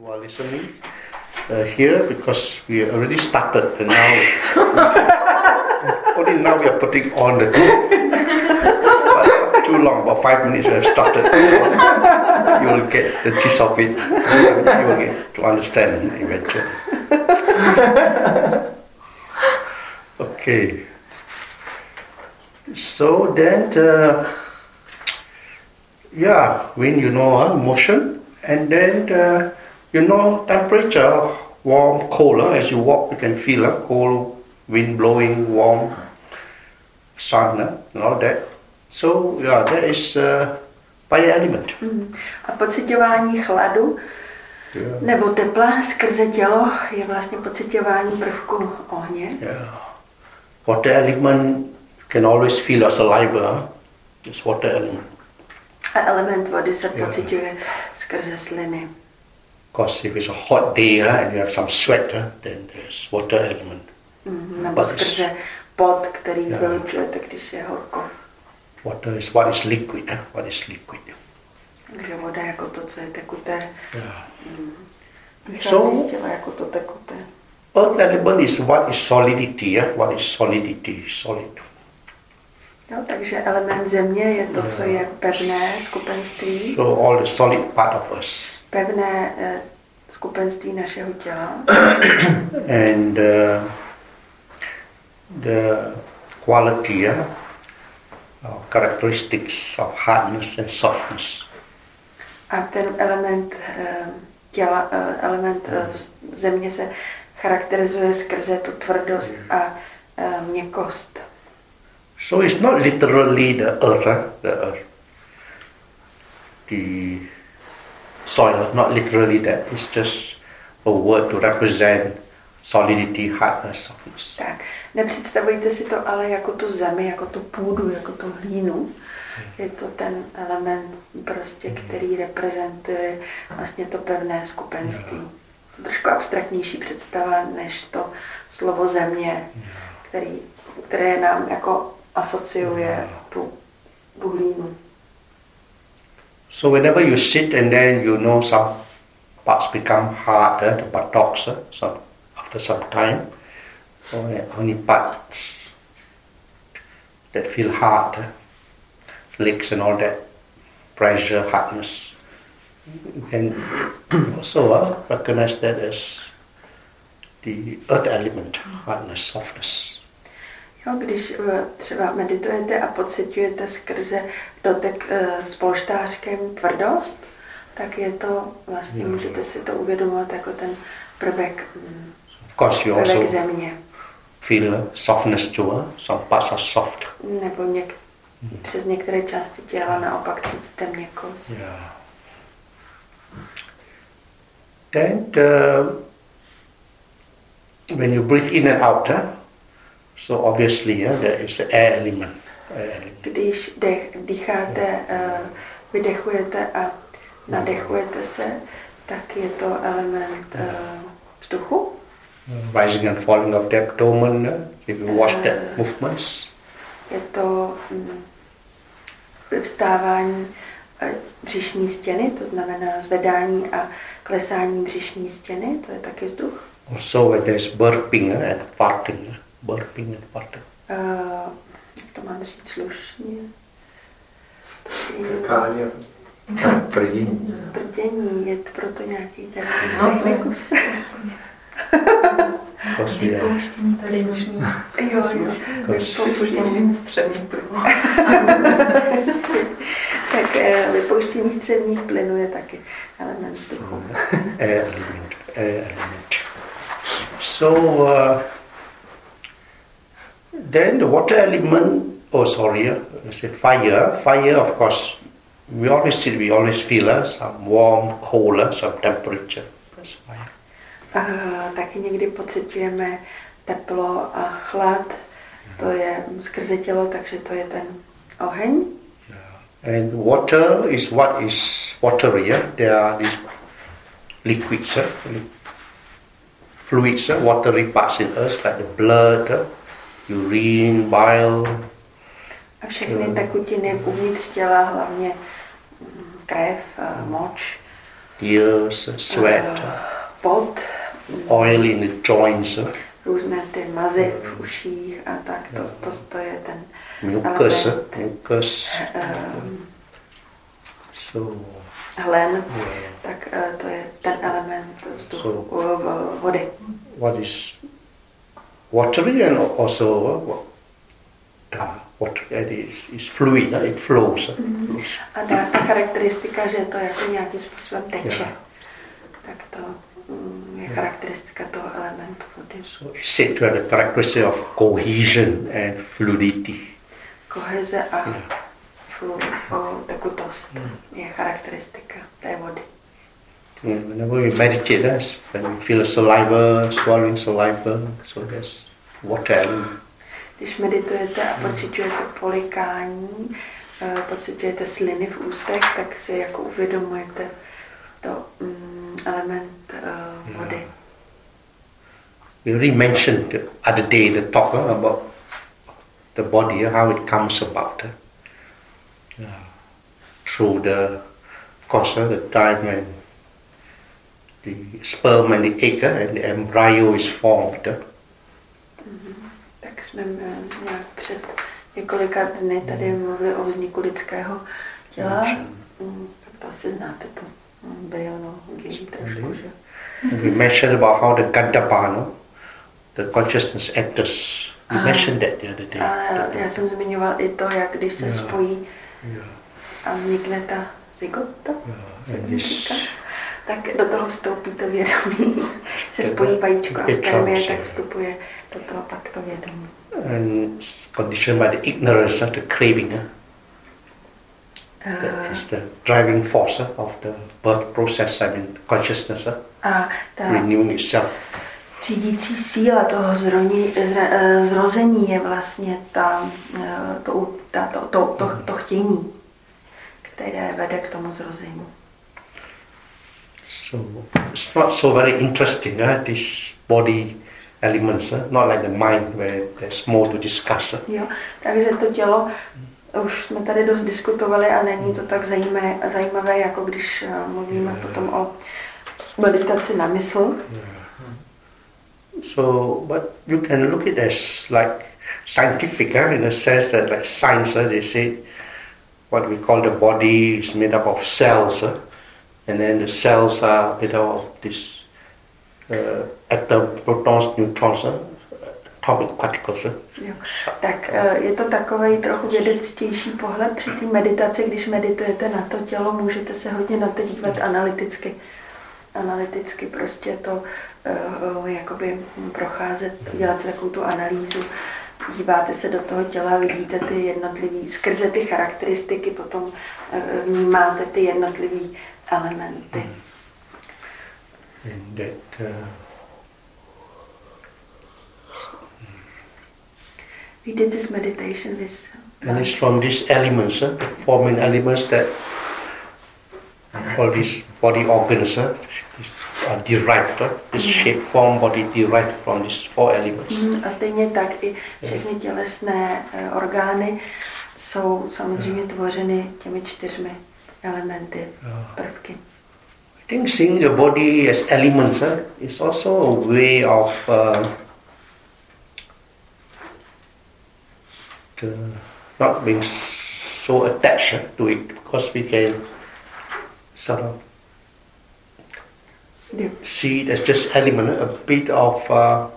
who are listening uh, here because we already started and now only now we are putting on the too long about five minutes we have started. You will get the gist of it. You will get to understand eventually. Okay. So then uh, yeah when you know uh, motion and then uh, you know temperature warm cold uh, as you walk you can feel uh, cold wind blowing warm sun uh, and all that so yeah that is uh, fire element Mhm. A pocitování chladu yeah. nebo tepla skrze tělo je vlastně pocitování prvku ohně. yeah water element can always feel as alive uh, it's water element A element vody se Jo. pociťuje skrze sliny. Because if it's a hot day uh, and you have some sweat uh, then there's water element Mhm. Nebo But it's- skrze pot, který Jo. vylučujete, když je horko. water is what is liquid uh, what is liquid Takže voda jako to, co je tekuté, yeah vychází So- těla jako to tekuté. Earth element is what is solidity, yeah? what is solidity, solid. Jo, takže element země je to, co je pevné skupenství, So all the solid part of us. pevné eh, skupenství našeho těla. And uh, the quality, or characteristics of hardness and softness. A ten element eh, těla, eh, element eh, země se charakterizuje skrze tu tvrdost a eh, měkkost. So it's not literally the earth, the earth, the soil, not literally that. It's just a word to represent solidity, hardness, softness. Tak, nepředstavujte si to ale jako tu zemi, jako tu půdu, jako tu hlínu. Je to ten element prostě, který reprezentuje vlastně to pevné skupenství. Trošku abstraktnější představa než to slovo země, který, které nám jako asociuje tu, tu hlínu. So whenever you sit and then you know some parts become harder, the buttocks, some, after some time, only, only parts that feel hard, uh, legs and all that, pressure, hardness. You can also uh, recognize that as the earth element, hardness, softness. Jo, když eh, třeba meditujete a pocitujete skrze dotek eh, s polštářkem tvrdost, tak je to vlastně, můžete si to uvědomovat jako ten prvek, mm, Of course, you prvek also země. feel softness too. Uh, some parts are soft. Nebo něk, přes některé části těla naopak cítíte měkkost. Yeah. Then uh, when you breathe in and out, huh, so obviously yeah, there is the air element. Když dech, dýcháte, eh, vydechujete a nadechujete se, tak je to element eh, vzduchu. Rising and falling of the abdomen, uh, if you watch that movements. Je to vyvstávání eh, břišní stěny, to znamená zvedání a klesání břišní stěny, to je taky vzduch. Also when there's burping uh, and farting, burping and farting. Uh, jak to mám říct slušně? Káně. Prdění. Prdění, je to proto nějaký terminus No, are, Vypouštění plynu. Jo, jo. because Vypouštění středních plynů. Tak eh, vypouštění středních plynů je taky element vzduchu. element, element. So uh, then the water element, oh sorry, uh, I said fire. Fire, of course, we always see, we always feel uh, some warm, cold, uh, some temperature. That's fire. A taky někdy pocitujeme teplo a chlad. To je skrze tělo, takže to je ten oheň. And water is what is watery. Yeah? There are these liquids, uh, fluids, uh, watery parts in us, like the blood, uh, urine, bile, A všechny tekutiny uvnitř těla, hlavně mm, krev, a moč. ears, sweat, eh, pot, oil in the joints, uh, různé ty mazy v uších a tak, to, to, to je ten mucus, uh, element, mucus. ehm, So, hlen, yeah. tak eh, to je ten element vzduchu, So- vody. what is watery and also uh, what, uh, water it is, is fluid, uh, it flows. uh, flows. A dá ta charakteristika, že to jako nějakým způsobem teče, Jo. tak to mm, je charakteristika toho elementu vody. So it's said to have the characteristic of cohesion and fluidity. Koheze a Yeah. flu, flu, tekutost je charakteristika té vody. Yeah, whenever we meditate, that's when we feel saliva, swallowing saliva, so there's water. Když meditujete a pocitujete polikání, eh, pocitujete sliny v ústech, tak si jako uvědomujete to mm, element eh, vody. We already mentioned the other day the talk uh, about the body, uh, how it comes about. uh, through the, of course, uh, the time when the sperm and the egg uh, and the embryo is formed. uh, Tak jsme eh, nějak před několika dny tady mluvili o vzniku lidského těla. Mm, Tak to asi znáte to mm, biologii trošku, že? We mentioned about how the Gandapa, no? the consciousness enters. We Ah. mentioned that the other day. A já jsem zmiňoval i to, jak když se Jo. spojí Yeah, a vznikne ta zygota, yeah. Tak do toho vstoupí to vědomí. Se spojí vajíčko a spermie, čas, tak vstupuje do toho pak to vědomí. and conditioned by the ignorance of the craving. Eh, is the driving force of the birth process, I mean consciousness uh, renewing itself. řídící síla toho zroní, zra, eh, zrození je vlastně ta, eh, to, ta, to, to, to, to chtění, které vede k tomu zrození. So it's not so very interesting, uh, these body elements, uh, not like the mind where there's more to discuss. Uh. Jo? Takže to tělo, už jsme tady dost diskutovali a není to tak zajímavé, zajímavé jako když eh, mluvíme potom o meditaci na mysl. So, but you can look at it as like scientific, uh, in the sense that like science, uh, they say what we call the body is made up of cells, uh, and then the cells are up of this uh, atom, protons, neutrons, atomic particles. Uh. Tak eh, je to takový trochu vědectější pohled při té meditaci, když meditujete na to tělo, můžete se hodně na to dívat analyticky. Analyticky prostě to uh, jakoby procházet, dělat takovou tu analýzu. Díváte se do toho těla, vidíte ty jednotlivý, skrze ty charakteristiky potom uh, vnímáte ty jednotlivý elementy. And that uh, We did this meditation with and it's from these elements, uh, forming elements that all these body organs uh, are derived. Uh, this shape, form, body derived from these four elements. Mm, A stejně tak i všechny tělesné eh, orgány jsou samozřejmě tvořeny těmi čtyřmi elementy, prvky. I think seeing the body as elements uh, is also a way of uh, not being so attached to it because we can sort of Jo. see it as just element, a bit of uh,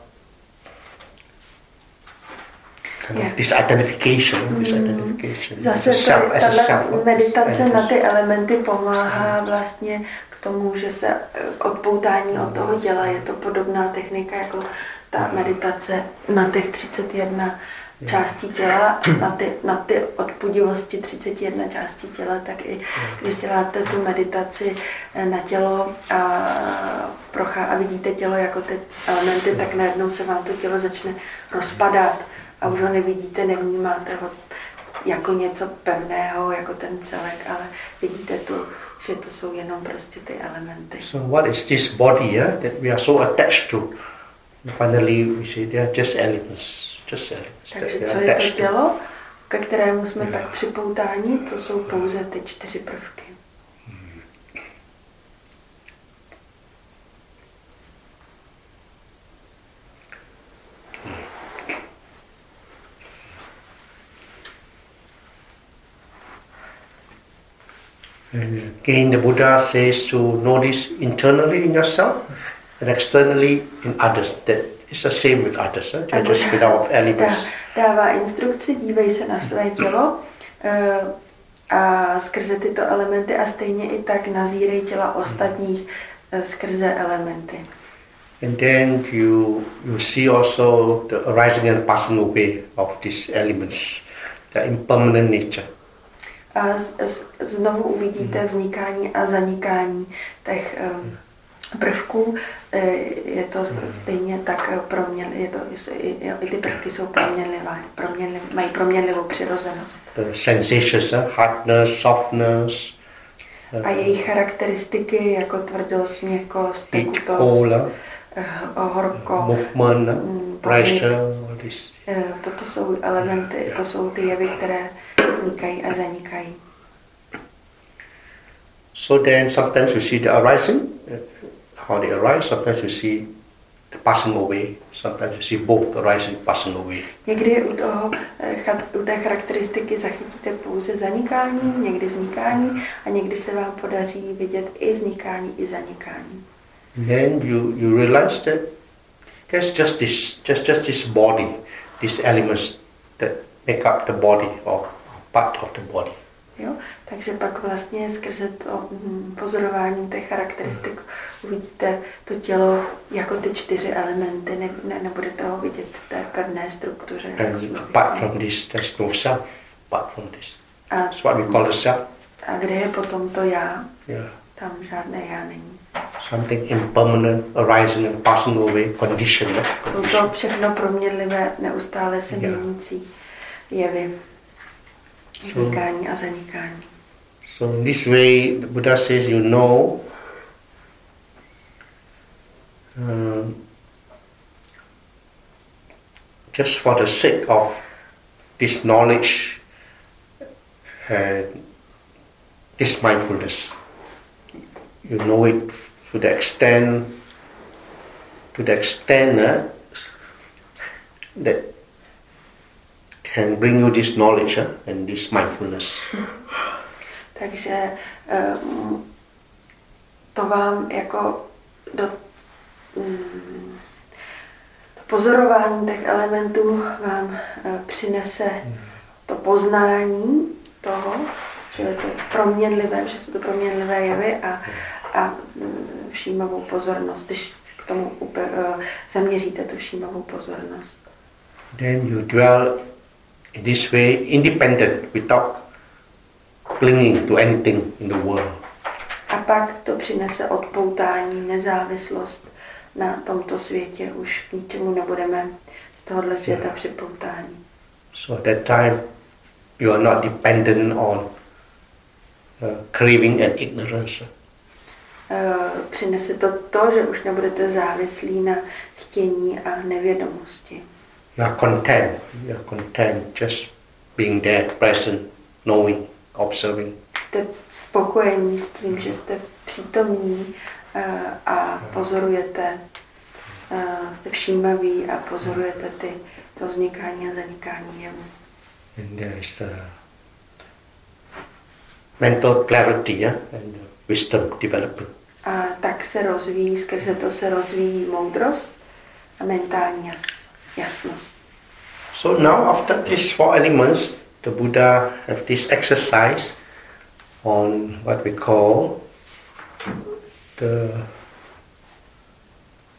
kind Yeah. of disidentification, disidentification, Zase to, a tahle self. meditace na ty elementy pomáhá vlastně k tomu, že se eh, odpoutání od toho těla, je to podobná technika jako ta meditace na těch 31 částí těla, na ty, na ty odpudivosti 31 částí těla, tak i když děláte tu meditaci eh, na tělo a, prochá, a vidíte tělo jako ty elementy, tak najednou se vám to tělo začne rozpadat a už ho nevidíte, nevnímáte ho jako něco pevného, jako ten celek, ale vidíte tu, že to jsou jenom prostě ty elementy. So what is this body yeah, that we are so attached to? Finally, we say they are just elements, just elements that Takže we co je to tělo, ke kterému jsme tak připoutáni, to jsou pouze ty čtyři prvky. And again, the Buddha says to notice internally in yourself and externally in others. That is the same with others. Eh? They're just without elements. Dává instrukci, dívej se na své tělo eh, a skrze tyto elementy a stejně i tak nazírej těla ostatních eh, skrze elementy. And then you you see also the arising and passing away of these elements, the impermanent nature. A znovu uvidíte vznikání a zanikání těch um, prvků. Eh, Je to stejně tak eh, proměn, je to, i, ty prvky jsou proměnlivé, proměnlivé, mají proměnlivou přirozenost. The sensations, eh? hardness, softness, A jejich charakteristiky jako tvrdost, měkkost, tekutost, eh? eh, horko, movement, eh? Pressure, this. eh, toto jsou elementy, to jsou ty jevy, které vznikají a zanikají. So then sometimes you see the arising, how they arise, sometimes you see the passing away, sometimes you see both arising passing away. Někdy u, toho, eh, u té charakteristiky zachytíte pouze zanikání, někdy vznikání a někdy se vám podaří vidět i vznikání, i zanikání. Then you, you realize that there's just this just just this body, these elements that make up the body or part of the body. Jo? Takže pak vlastně skrze to mm, pozorování těch charakteristik uvidíte to tělo jako ty čtyři elementy, ne, ne, nebudete ho vidět v té pevné struktuře. jsme And apart viděli. from this, there's no self apart from this. a, That's what we call the self. a kde je potom to já? Yeah. Tam žádné já není. Something impermanent arising and passing away, condition. eh? Jsou to všechno proměnlivé, neustále se měnící jevy. Vznikání a zanikání. So in this way, the Buddha says, you know, um, just for the sake of this knowledge and this mindfulness, you know it to the extent, to the extent uh, that can bring you this knowledge uh, and this mindfulness. Takže um, to vám jako do um, pozorování těch elementů vám uh, přinese to poznání toho, že je to proměnlivé, že jsou to proměnlivé jevy a, a mm, všímavou pozornost, když k tomu uh, zaměříte tu všímavou pozornost. then you dwell in this way independent without clinging to anything in the world. A pak to přinese odpoutání, nezávislost na tomto světě. Už k ničemu nebudeme z tohohle světa připoutání. So at that time you are not dependent on uh, craving and ignorance. Eh, Přinese to to, že už nebudete závislí na chtění a nevědomosti. You are content. You are content just being there, present, knowing, observing. Jste spokojení s tím, že jste přítomní eh, a pozorujete, eh, jste všímaví a pozorujete ty, to vznikání a zanikání jevu. And there is the mental clarity yeah? and the wisdom development. A tak se rozvíjí, skrze to se rozvíjí moudrost a mentální jas, jasnost. So now after these four elements, the Buddha have this exercise on what we call the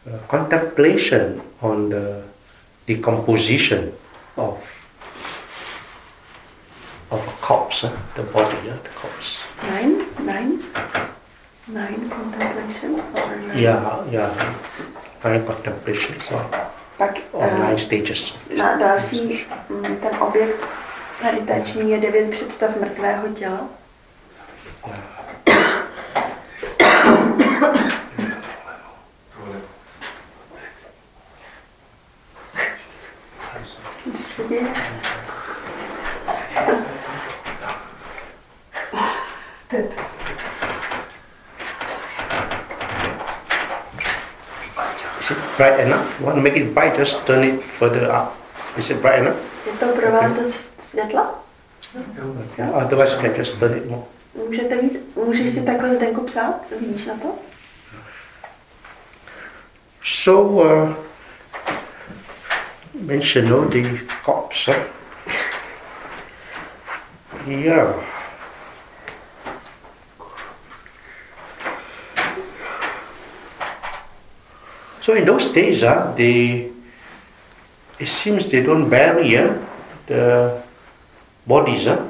uh, contemplation on the decomposition of of a corpse, eh, the body, yeah, the corpse. Nine? Nine? Nine contemplation? Or nine? Yeah, yeah. Nine contemplation, so Pak or eh, nine stages. na další, mm, ten objekt meditační je devět představ mrtvého těla. Co bright enough? You want to make it bright, just turn it further up. Is it bright enough? Je to pro vás dost světla? Otherwise, you can just turn it more. Můžete víc, můžeš si takhle Zdenku psát? Vidíš na to? So, uh, mention no, the cops. Huh? Yeah. So in those days, uh, they, it seems they don't bury uh, the bodies, uh,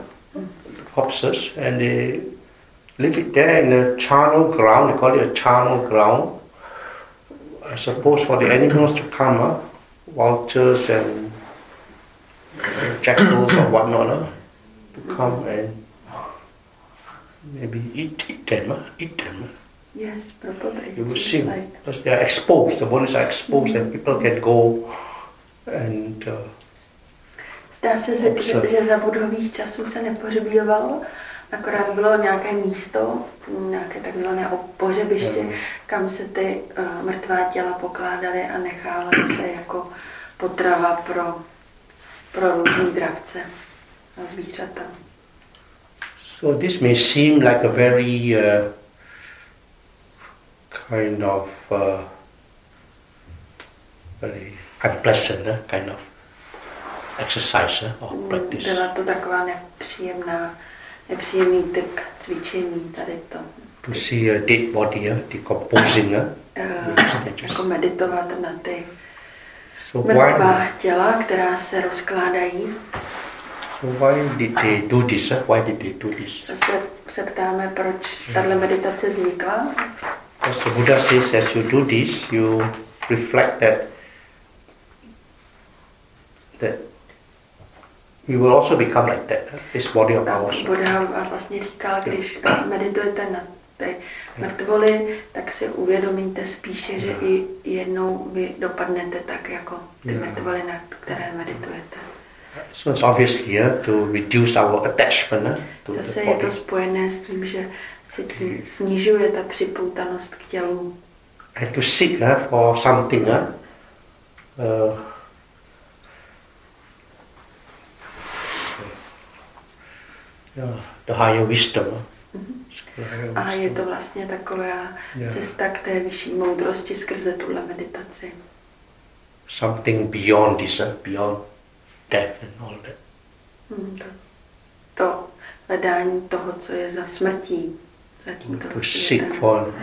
corpses, and they leave it there in a charnel ground. They call it a charnel ground. I suppose for the animals to come, uh, vultures and jackals or whatnot, uh, to come and maybe eat, eat them, uh, eat them. Yes, probably. You will see like- because they are exposed. The bodies are exposed, and people can go and uh, Zdá se, že, že, že za budových časů se nepohřbívalo, akorát bylo nějaké místo, nějaké takzvané pohřebiště, Mhm. kam se ty uh, mrtvá těla pokládaly a nechávaly se jako potrava pro, pro různý dravce a zvířata. so this may seem like a very uh, kind of uh, very unpleasant uh, kind of exercise uh, or practice. Byla to taková nepříjemná, nepříjemný typ cvičení tady to. To see a dead body uh, decomposing. Uh, Uh, jako meditovat na ty so mrtvá why? těla, která se rozkládají. So why did they do this? Uh? Why did they do this? Zase se ptáme, proč tahle meditace vznikla. Because the Buddha says, as you do this, you reflect that that we will also become like that. uh, This body of ours. Buddha vlastně říkal, když meditujete na ty mrtvoly, tak si uvědomíte spíše, že i jednou vy dopadnete tak, jako ty mrtvoly, na které meditujete. So it's obviously uh, to reduce our attachment uh, to the Zase je to body spojené s tím, že snižuje ta připoutanost k tělu and to seek uh, for something. Uh, uh, yeah, the higher wisdom. Higher A je to vlastně taková cesta k té vyšší moudrosti skrze tuhle meditaci. Something beyond this, beyond death and all that. Hmm, to, to hledání toho, co je za smrtí, to světem. seek for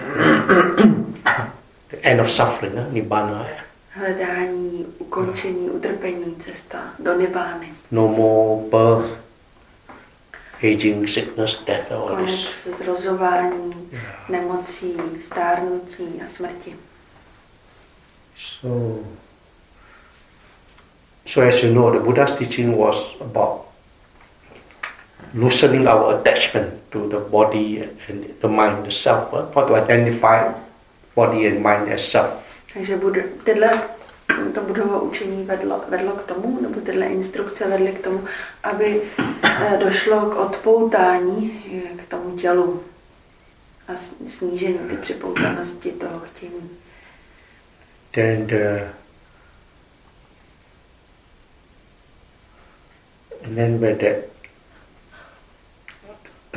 the end of suffering, uh, nibbana. Hledání, ukončení, utrpení, cesta do nibány. No more birth, aging, sickness, death, all Konec this. zrozování, Yeah. nemocí, stárnutí a smrti. So, so as you know, the Buddha's teaching was about loosening our attachment to the body and the mind, the self, uh, how to identify body and mind as self. Takže bude, tyhle, to budovo učení vedlo, vedlo k tomu, nebo tyhle instrukce vedly k tomu, aby eh, došlo k odpoutání eh, k tomu tělu a snížení ty připoutanosti toho chtění. then the and then where the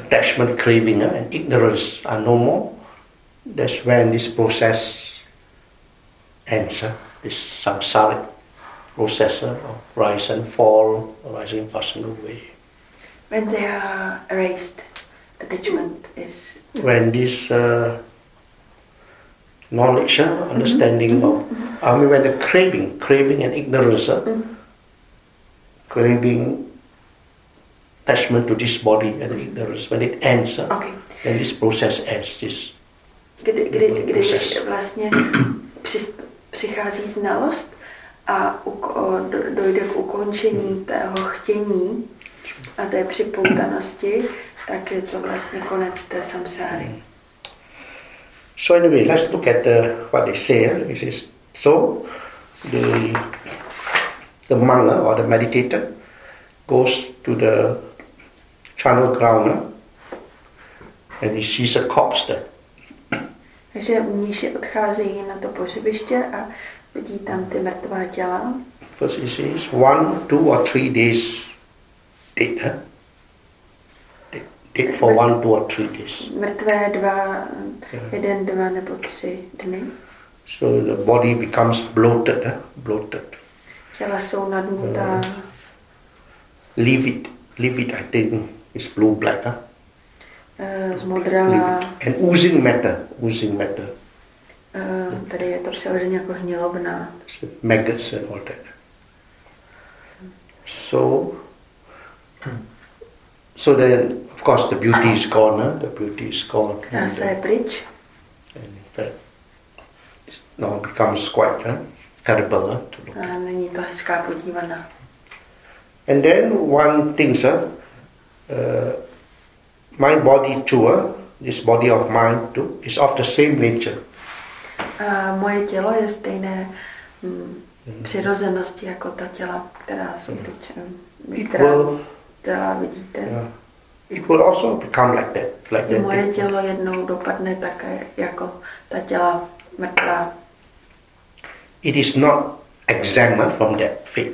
attachment, craving, uh, and ignorance are no more, that's when this process ends. uh, this samsaric process uh, of rise and fall, rising, passing away. When they are erased, attachment is When this uh, knowledge, uh, understanding of, I mean, when the craving, craving and ignorance, uh, Mhm. craving, attachment to this body and ignorance, when it ends, uh, okay. then this process ends. This kdy, kdy, kdy Proces. vlastně při, přichází znalost a uko, do, dojde k ukončení tého chtění a té připoutanosti, tak je to vlastně konec té samsáry. So anyway, let's look at the, what they say. uh, It says, so the the monk uh, or the meditator goes to the channel uh, and he sees a corpse there. Takže mníši odcházejí na to pohřebiště a vidí tam ty mrtvá těla. First he says one, two or three days dead. Huh? Dead. dead for one, two, or three days. Mrtvé dva, jeden, dva nebo tři dny. So the body becomes bloated, eh? bloated. Těla jsou nadnutá, Leave it, leave it, I think, is blue black. Huh? eh, zmodralá. And oozing matter, oozing matter. eh, tady je to přeloženě jako hnilovná. So maggots and all that. So, so then, of course, the beauty is gone. Huh? The beauty is gone. Krása je uh, pryč. and in fact, it now becomes quite huh, terrible huh, to look. A není to hezká podívaná. And then one thing, sir, uh, my body too, huh, this body of mine too, is of the same nature. A moje tělo je stejné hm, přirozenosti jako ta těla, která jsou teď, hm, It která will, těla vidíte. yeah, it will also become like that, like that. moje tělo jednou dopadne také jako ta těla mrtvá. It is not exempt from that fate.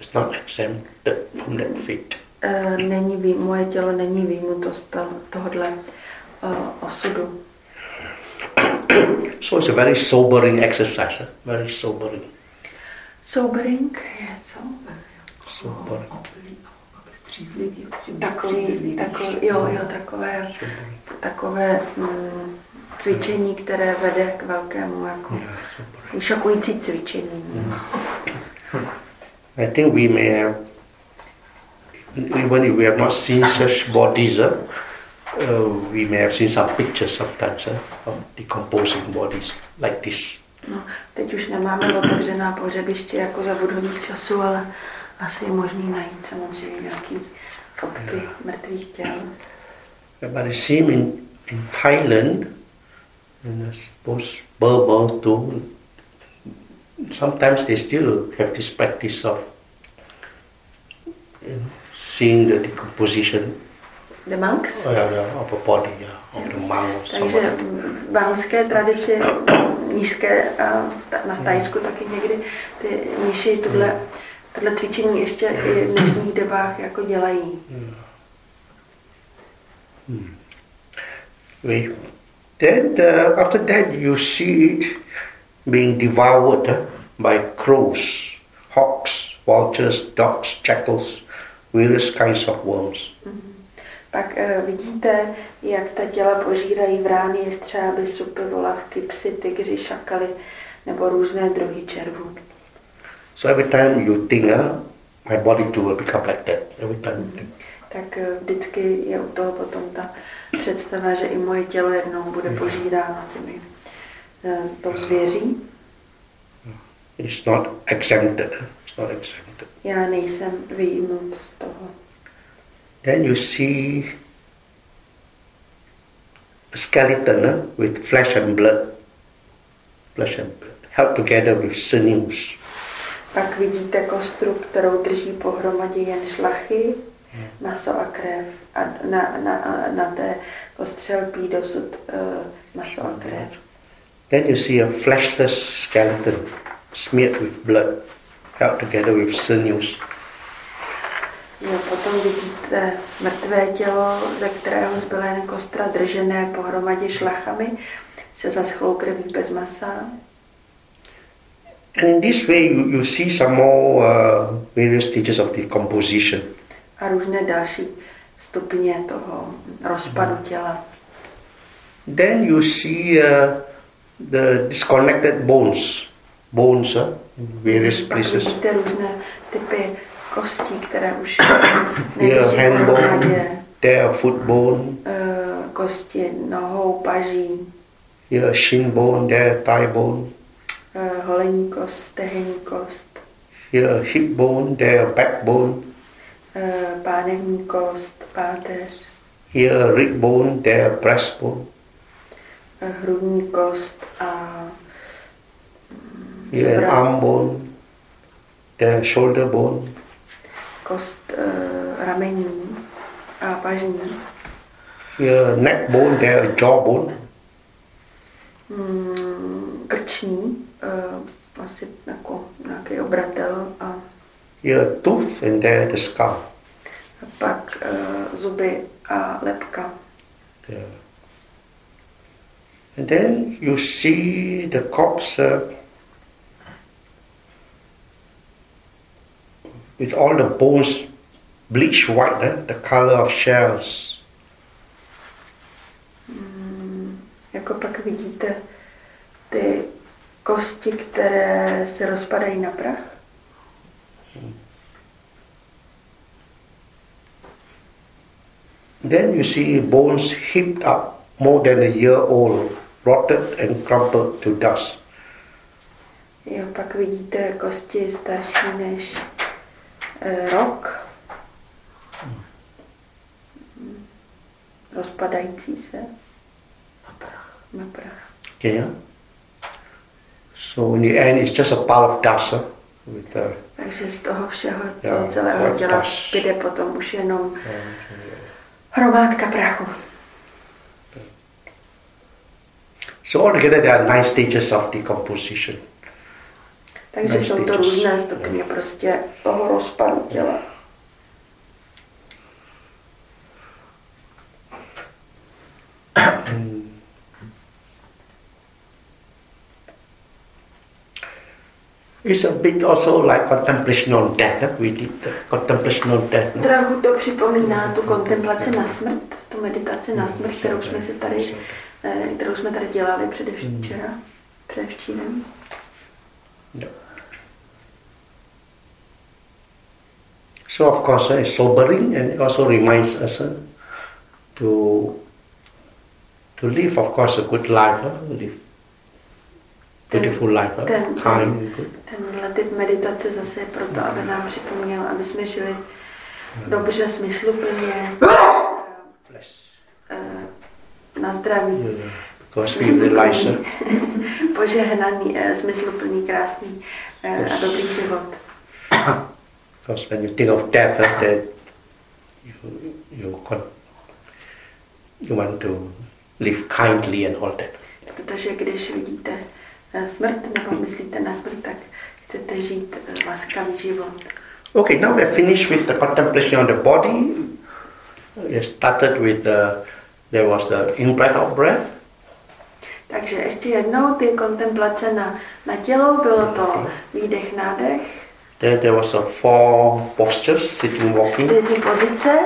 It's not exempted from that fate. E, není, vý- moje tělo není výjimuto z to, tohohle e, osudu. So it's a very sobering exercise. Huh? Very sobering. Sobering je co? Sobering. Střízlivý. Takový, takový, jo, jo, takové, takové mm, cvičení, které vede k velkému jako šokující cvičení. I think we may have, even if we have not seen such bodies, uh, uh, we may have seen some pictures sometimes uh, of decomposing bodies like this. No, teď už nemáme otevřená pohřebiště jako za časů, ale asi je možný najít samozřejmě nějaký fotky mrtvých těl. But it seems in, in Thailand, and I suppose Burma too, sometimes they still have this practice of you know, seeing the decomposition The monks? uh, of a body, yeah, of the monk Takže v bánské tradici nízké na Tajsku taky někdy ty mniši tohle, tohle cvičení ještě i v dnešních dobách jako dělají. Wait. Then uh, after that, you see it being devoured by crows, hawks, vultures, dogs, jackals, various kinds of worms. Pak eh, vidíte, jak ta těla požírají vrány, jestřáby, supy, volavky, psy, tygři, šakaly nebo různé druhy červů. So every time you think, uh, my body too will become like that. Every time you think. Tak eh, vždycky je u toho potom ta představa, že i moje tělo jednou bude požíráno těmi eh, tou zvěří. It's not exempted. It's not exempted. Já nejsem vyjmut z toho. Then you see a skeleton uh, with flesh and blood, flesh and blood, held together with sinews. Pak vidíte kostru, kterou drží pohromadě jen šlachy, maso a krev. A na, na, na té kostře lpí dosud uh, maso a krev. Then you see a fleshless skeleton smeared with blood, held together with sinews. Jo, potom vidíte mrtvé tělo, ze kterého zbyla jen kostra držené pohromadě šlachami, se zaschlou krví bez masa. And in this way, you, you see some more uh, various stages of decomposition. a různé další stupně toho rozpadu těla. Then you see uh, the disconnected bones, bones uh, various places. vidíte různé typy kostí, které už Here, nedrží hand pohromadě. bone, there a foot bone, Eh, Kosti nohou, paží, a shin bone, there thigh bone, eh, holení kost, stehenní kost, a hip bone, there a backbone, eh, pánevní kost, páteř, here rib bone, there a breastbone, eh, hrudní kost a here an arm bone, there shoulder bone, kost eh, ramení a pažní. here neck bone, there jaw bone, mm, krční, uh, asi jako nějaký obratel a, here tooth, and there the skull. a pak uh, zuby a lepka. Yeah. And then you see the corpse uh, with all the bones bleached white, eh? the color of shells. Jako pak vidíte ty kosti, které se rozpadají na prach. Then you see bones heaped up more than a year old, rotted and crumpled to dust. Jo, pak vidíte kosti starší než rok. Rozpadající se Na prach. na prach. Okay, yeah? So in the end, it's just a pile of dust. With, uh, Takže z toho všeho, toho celého těla zbyde potom už jenom hromádka prachu. so altogether, there are nine stages of decomposition. Takže Nine jsou to různé stupně prostě toho rozpadu těla. It's a bit also like contemplation on death. We did the contemplation on death. no? Trochu to připomíná tu kontemplaci na smrt, tu meditaci na smrt, kterou jsme si tady, eh, kterou jsme tady dělali především včera, So of course, uh, it's sobering and it also reminds us uh, to to live, of course, a good life, huh? live beautiful life, huh? Ten- kind and good. Tenhle typ meditace zase je proto, aby nám připomněl, aby jsme žili dobře, smysluplně, Bless. eh, na zdraví, Yeah. Because we realize uh, požehnaný, eh, smysluplný, krásný eh, a dobrý život. Because when you think of death, that you, you, con- you want to live kindly and all that. Protože když vidíte eh, smrt nebo myslíte na smrt, tak chcete žít laskavý život. Okay, now we're finished with the contemplation on the body. We started with the, there was the in-breath, out-breath. Takže ještě jednou ty kontemplace na, na tělo, bylo to výdech, nádech, Then there was a four postures, sitting, walking. čtyři pozice,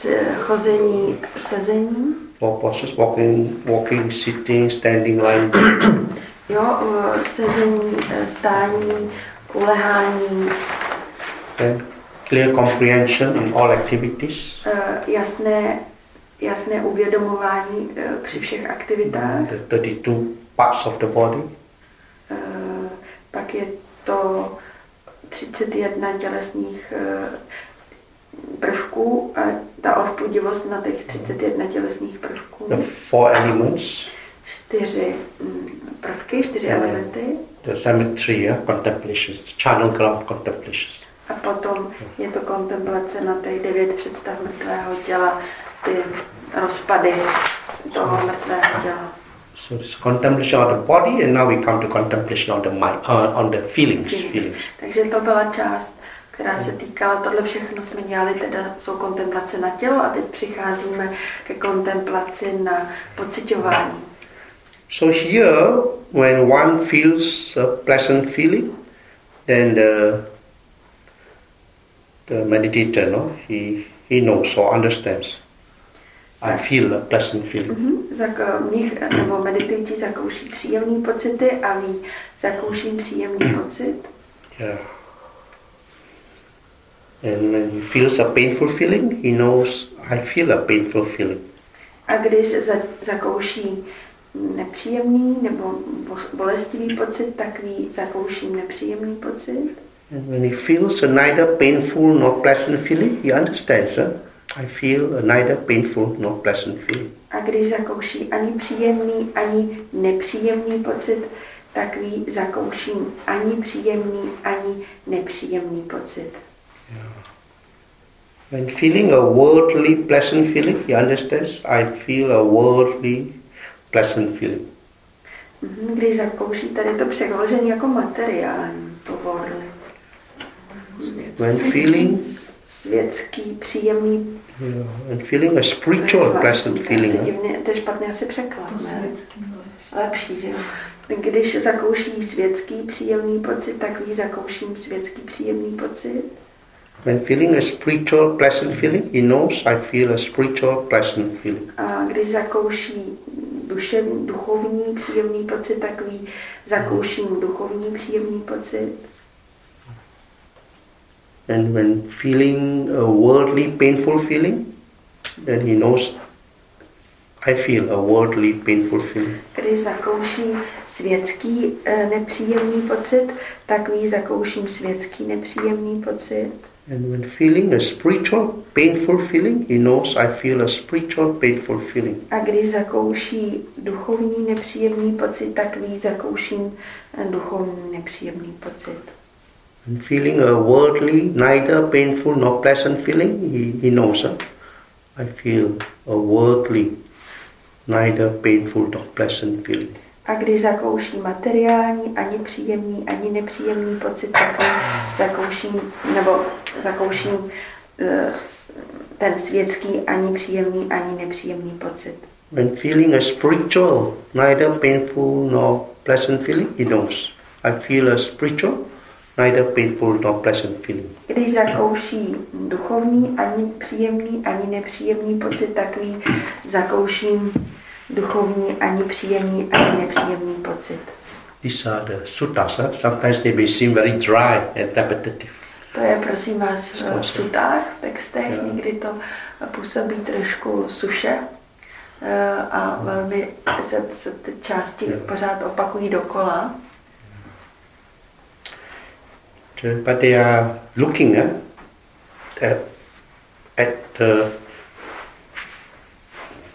s chození, sezení, Four postures, walking, walking, sitting, standing, lying. jo, eh, sezení, eh, stání, ulehání, then clear comprehension in all activities. eh, jasné, jasné uvědomování eh, při všech aktivitách. The 32 parts of the body. Eh, Pak je to 31 tělesných eh, prvků a ta odpudivost na těch 31 tělesných prvků. The four elements. Čtyři mm, prvky, čtyři elementy. The symmetry, yeah, contemplations, channel ground contemplations. A potom je to kontemplace na těch devět představ mrtvého těla, ty rozpady toho mrtvého těla. So it's contemplation on the body, and now we come to contemplation on the mind, uh, on the feelings. Feelings. Feelings. Takže to byla část, která se týkala, tohle všechno jsme dělali, teda jsou kontemplace na tělo a teď přicházíme ke kontemplaci na pocitování. So here, when one feels a pleasant feeling, then the the meditator, no, he he knows or understands. I feel a pleasant feeling. Mhm. Zak, mnich nebo meditující zakouší příjemný pocity a ví, zakouším příjemný pocit. Yeah. And when he feels a painful feeling, he knows I feel a painful feeling. A když za, zakouší nepříjemný nebo bo- bolestivý pocit, tak ví, zakouším nepříjemný pocit. And when he feels a neither painful nor pleasant feeling, he understands. Huh? I feel a neither painful nor pleasant feeling. A když zakouší ani příjemný, ani nepříjemný pocit, tak ví, zakouším ani příjemný, ani nepříjemný pocit. When feeling a worldly pleasant feeling, he understands I feel a worldly pleasant feeling. Mhm, Když zakouší tady to přeložení jako materiální, to worldly. When feeling světský, příjemný, Yeah. And feeling a spiritual pleasant feeling. divně, to je špatně asi překlad, ne? lepší. Že jo? Když zakouší světský příjemný pocit, tak ví, zakouším světský příjemný pocit. When feeling a spiritual pleasant feeling, he knows I feel a spiritual pleasant feeling. A když zakouší duševní, duchovní příjemný pocit, tak ví, zakouším duchovní příjemný pocit. And when feeling a worldly painful feeling, then he knows I feel a worldly painful feeling. Když zakouší světský eh, nepříjemný pocit, tak ví, zakouším světský nepříjemný pocit. And when feeling a spiritual painful feeling, he knows I feel a spiritual painful feeling. A když zakouší duchovní nepříjemný pocit, tak ví, zakouším eh, duchovní nepříjemný pocit. And feeling a worldly, neither painful nor pleasant feeling, he, he knows huh? I feel a worldly, neither painful nor pleasant feeling. A když zakouší materiální, ani příjemný, ani nepříjemný pocit, tak zakouším, nebo zakouším eh, ten světský, ani příjemný, ani nepříjemný pocit. When feeling a spiritual, neither painful nor pleasant feeling, he knows I feel a spiritual, neither painful nor pleasant feeling. Když zakouší duchovní, ani příjemný, ani nepříjemný pocit, tak ví, zakouším duchovní, ani příjemný, ani nepříjemný pocit. These are the suttas. Huh? Sometimes they may seem very dry and repetitive. To je, prosím vás, v sutách, v textech, Jo. někdy to působí trošku suše eh, a velmi se, se ty části Jo. pořád opakují dokola. But they are looking huh, at, at the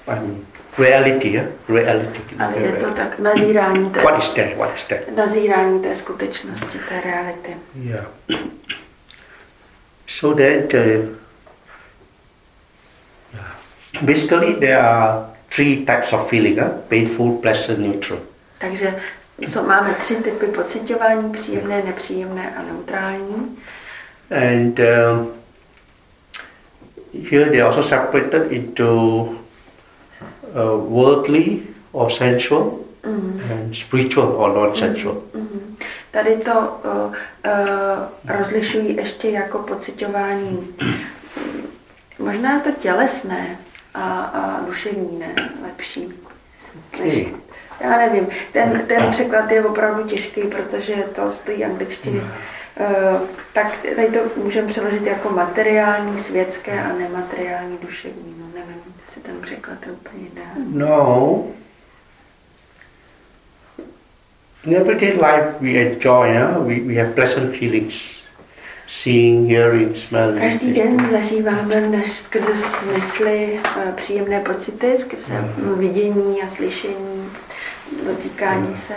um, reality. Huh? Reality. Ale je to tak nazírání té, What is there? What is there? nazírání té skutečnosti, té reality. Yeah. So that uh, basically there are three types of feeling: huh? painful, pleasant, neutral. Takže so, máme tři typy pocitování, příjemné, nepříjemné a neutrální. And um, here they also separated into uh, worldly or sensual Mm. and spiritual or non-sensual. Mhm. Tady to uh, uh, rozlišují ještě jako pocitování. Možná je to tělesné a, a duševní, ne? Lepší. Než, Okay. Já nevím, ten, ten překlad je opravdu těžký, protože to stojí angličtiny. Uh, tak tady to můžeme přeložit jako materiální, světské a nemateriální, duševní. No nevím, jestli ten překlad je úplně ideální. No. In everyday life, we enjoy, huh? we, we have pleasant feelings. Seeing, hearing, smelling. Každý den zažíváme než skrze smysly eh, příjemné pocity, skrze vidění a slyšení, dotýkání se.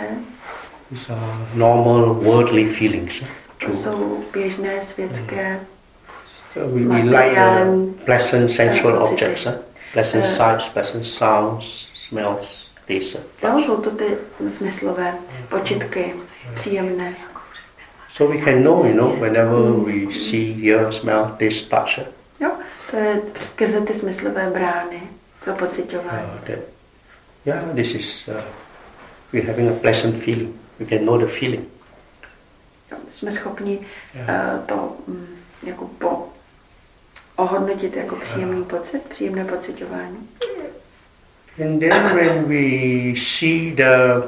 These are normal worldly feelings. huh? To jsou běžné světské. So we, we like the Materiální, pleasant sensual objects. Huh? Pleasant Eh. sights, pleasant sounds, smells, huh? Jo, jsou to ty smyslové počitky, příjemné. So we can know, you know, whenever we see, hear, smell, taste, touch. Jo, to je skrze ty smyslové brány, to pocitování. Uh, that, yeah, this is, uh, we're having a pleasant feeling. We can know the feeling. Jsme schopni Yeah. eh, to mm, jako po, ohodnotit jako příjemný pocit, příjemné pocitování. And then when we see the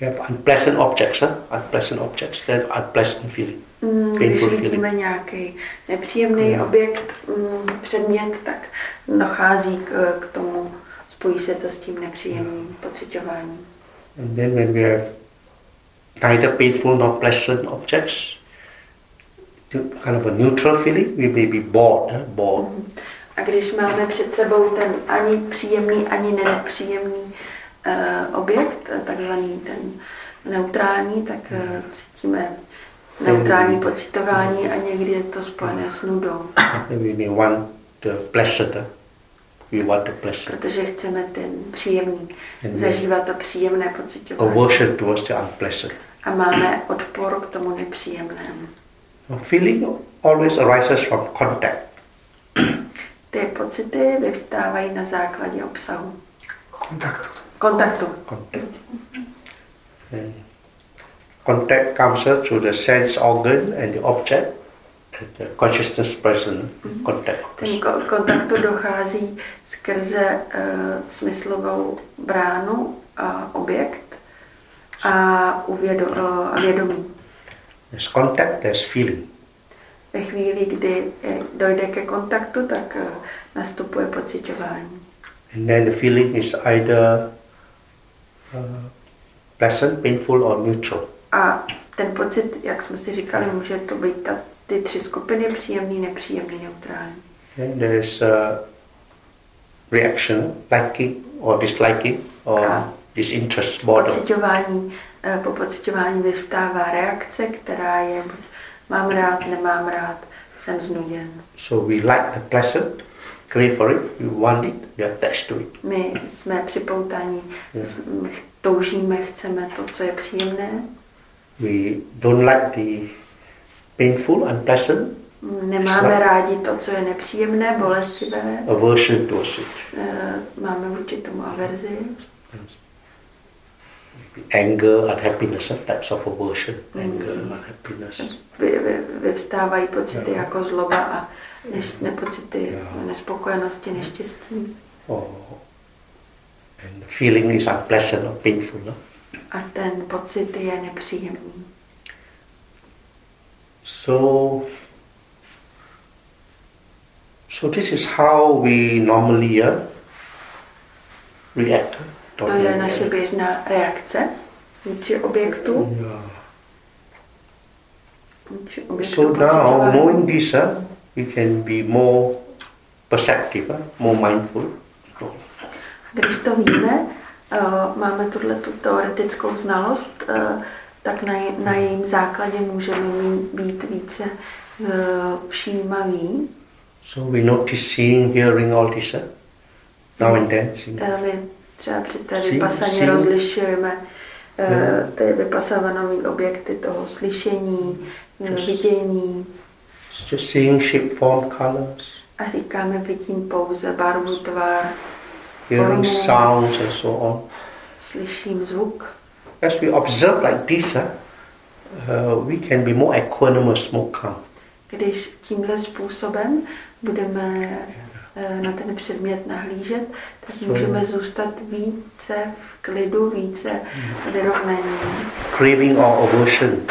we have unpleasant objects, huh? unpleasant objects, then unpleasant feeling. Mm, Když Painful vidíme feeling. nějaký nepříjemný Yeah. objekt, mm, předmět, tak dochází k, k tomu, spojí se to s tím nepříjemným pocitováním. And then when we have neither painful nor pleasant objects, to kind of a neutral feeling, we may be bored, huh? bored. Mhm. A když máme před sebou ten ani příjemný, ani nepříjemný uh, objekt, eh, takzvaný ten neutrální, tak uh, cítíme neutrální pocitování a někdy je to spojené s nudou, we may want the pleasant. We want the pleasant. protože chceme ten příjemný, Mhm. zažívat to příjemné pocitování. Aversion towards the unpleasant. A máme odpor k tomu nepříjemnému. A feeling always arises from contact. Ty pocity vyvstávají na základě obsahu. Kontaktu. Kontaktu. Contact. And contact comes through the sense organ and the object, and the consciousness present. Contact. Ten ko- kontaktu dochází skrze uh, smyslovou bránu a objekt a, uvědo, uh, vědomí. There's contact, there's feeling. Ve chvíli, kdy eh, dojde ke kontaktu, tak uh, nastupuje pocitování. And then the feeling is either uh, pleasant, painful, or neutral. A ten pocit, jak jsme si říkali, může to být ta, ty tři skupiny, příjemný, nepříjemný, neutrální. And there's a reaction, liking or disliking, or disinterest, boredom. Pocitování, eh, po pocitování vyvstává reakce, která je buď mám rád, nemám rád, jsem znuděn. So we like the pleasant, crave for it, we want it, we are attached to it. My jsme připoutáni, Yeah. toužíme, chceme to, co je příjemné, We don't like the painful, unpleasant, nemáme Slab. rádi to, co je nepříjemné, bolestivé, aversion towards it. Eh, máme vůči tomu averzi, Anger, unhappiness, types of aversion, Mm. anger, unhappiness. vy, vy, vyvstávají pocity Yeah. jako zloba a než, nepocity Yeah. nespokojenosti, neštěstí. Or, and the feeling is unpleasant or painful. No? A ten pocit je nepříjemný. So, so this is how we normally uh, react. To je naše běžná reakce vůči objektu. Vůči objektu So now, knowing this, uh, we can be more perceptive, uh, more mindful. Když to víme, eh, máme tuhle tu teoretickou znalost, eh, tak na, na jejím základě můžeme být více eh, všímaví. So we notice seeing, hearing, all this. Uh, now and then. Eh, My třeba při té vypasaně rozlišujeme eh, Yeah. ty vypasované objekty toho slyšení, eh, Just- vidění just seeing shape, form, colors, a říkáme vidím pouze barvu, tvar, hearing Formu. sounds, and so on. slyším zvuk. As we observe like this, uh, uh, we can be more equanimous, more calm. Když tímhle způsobem budeme eh, na ten předmět nahlížet, tak So- můžeme zůstat více v klidu, více vyrovnaní. Craving or aversion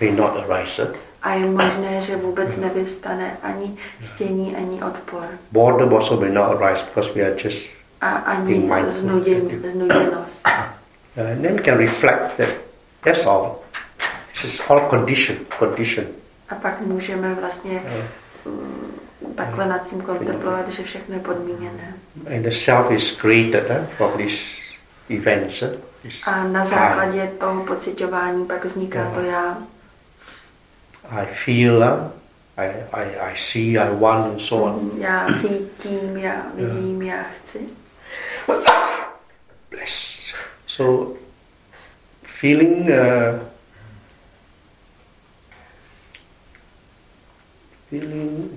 may not arise. uh. A je možné, že vůbec nevyvstane ani chtění, ani odpor. Boredom also may not arise because we are just, A ani znudění, znuděnost. uh, and then we can reflect that that's all. This is all condition, condition. A pak můžeme vlastně mm, takhle nad tím kontemplovat, že všechno je podmíněné. And the self is created uh, from these events. Uh, this A na základě toho pocitování pak vzniká to já. I feel, uh, I, I, I see, I want, and so on. Já cítím, já vidím, já chci. Bless. So, feeling uh, feeling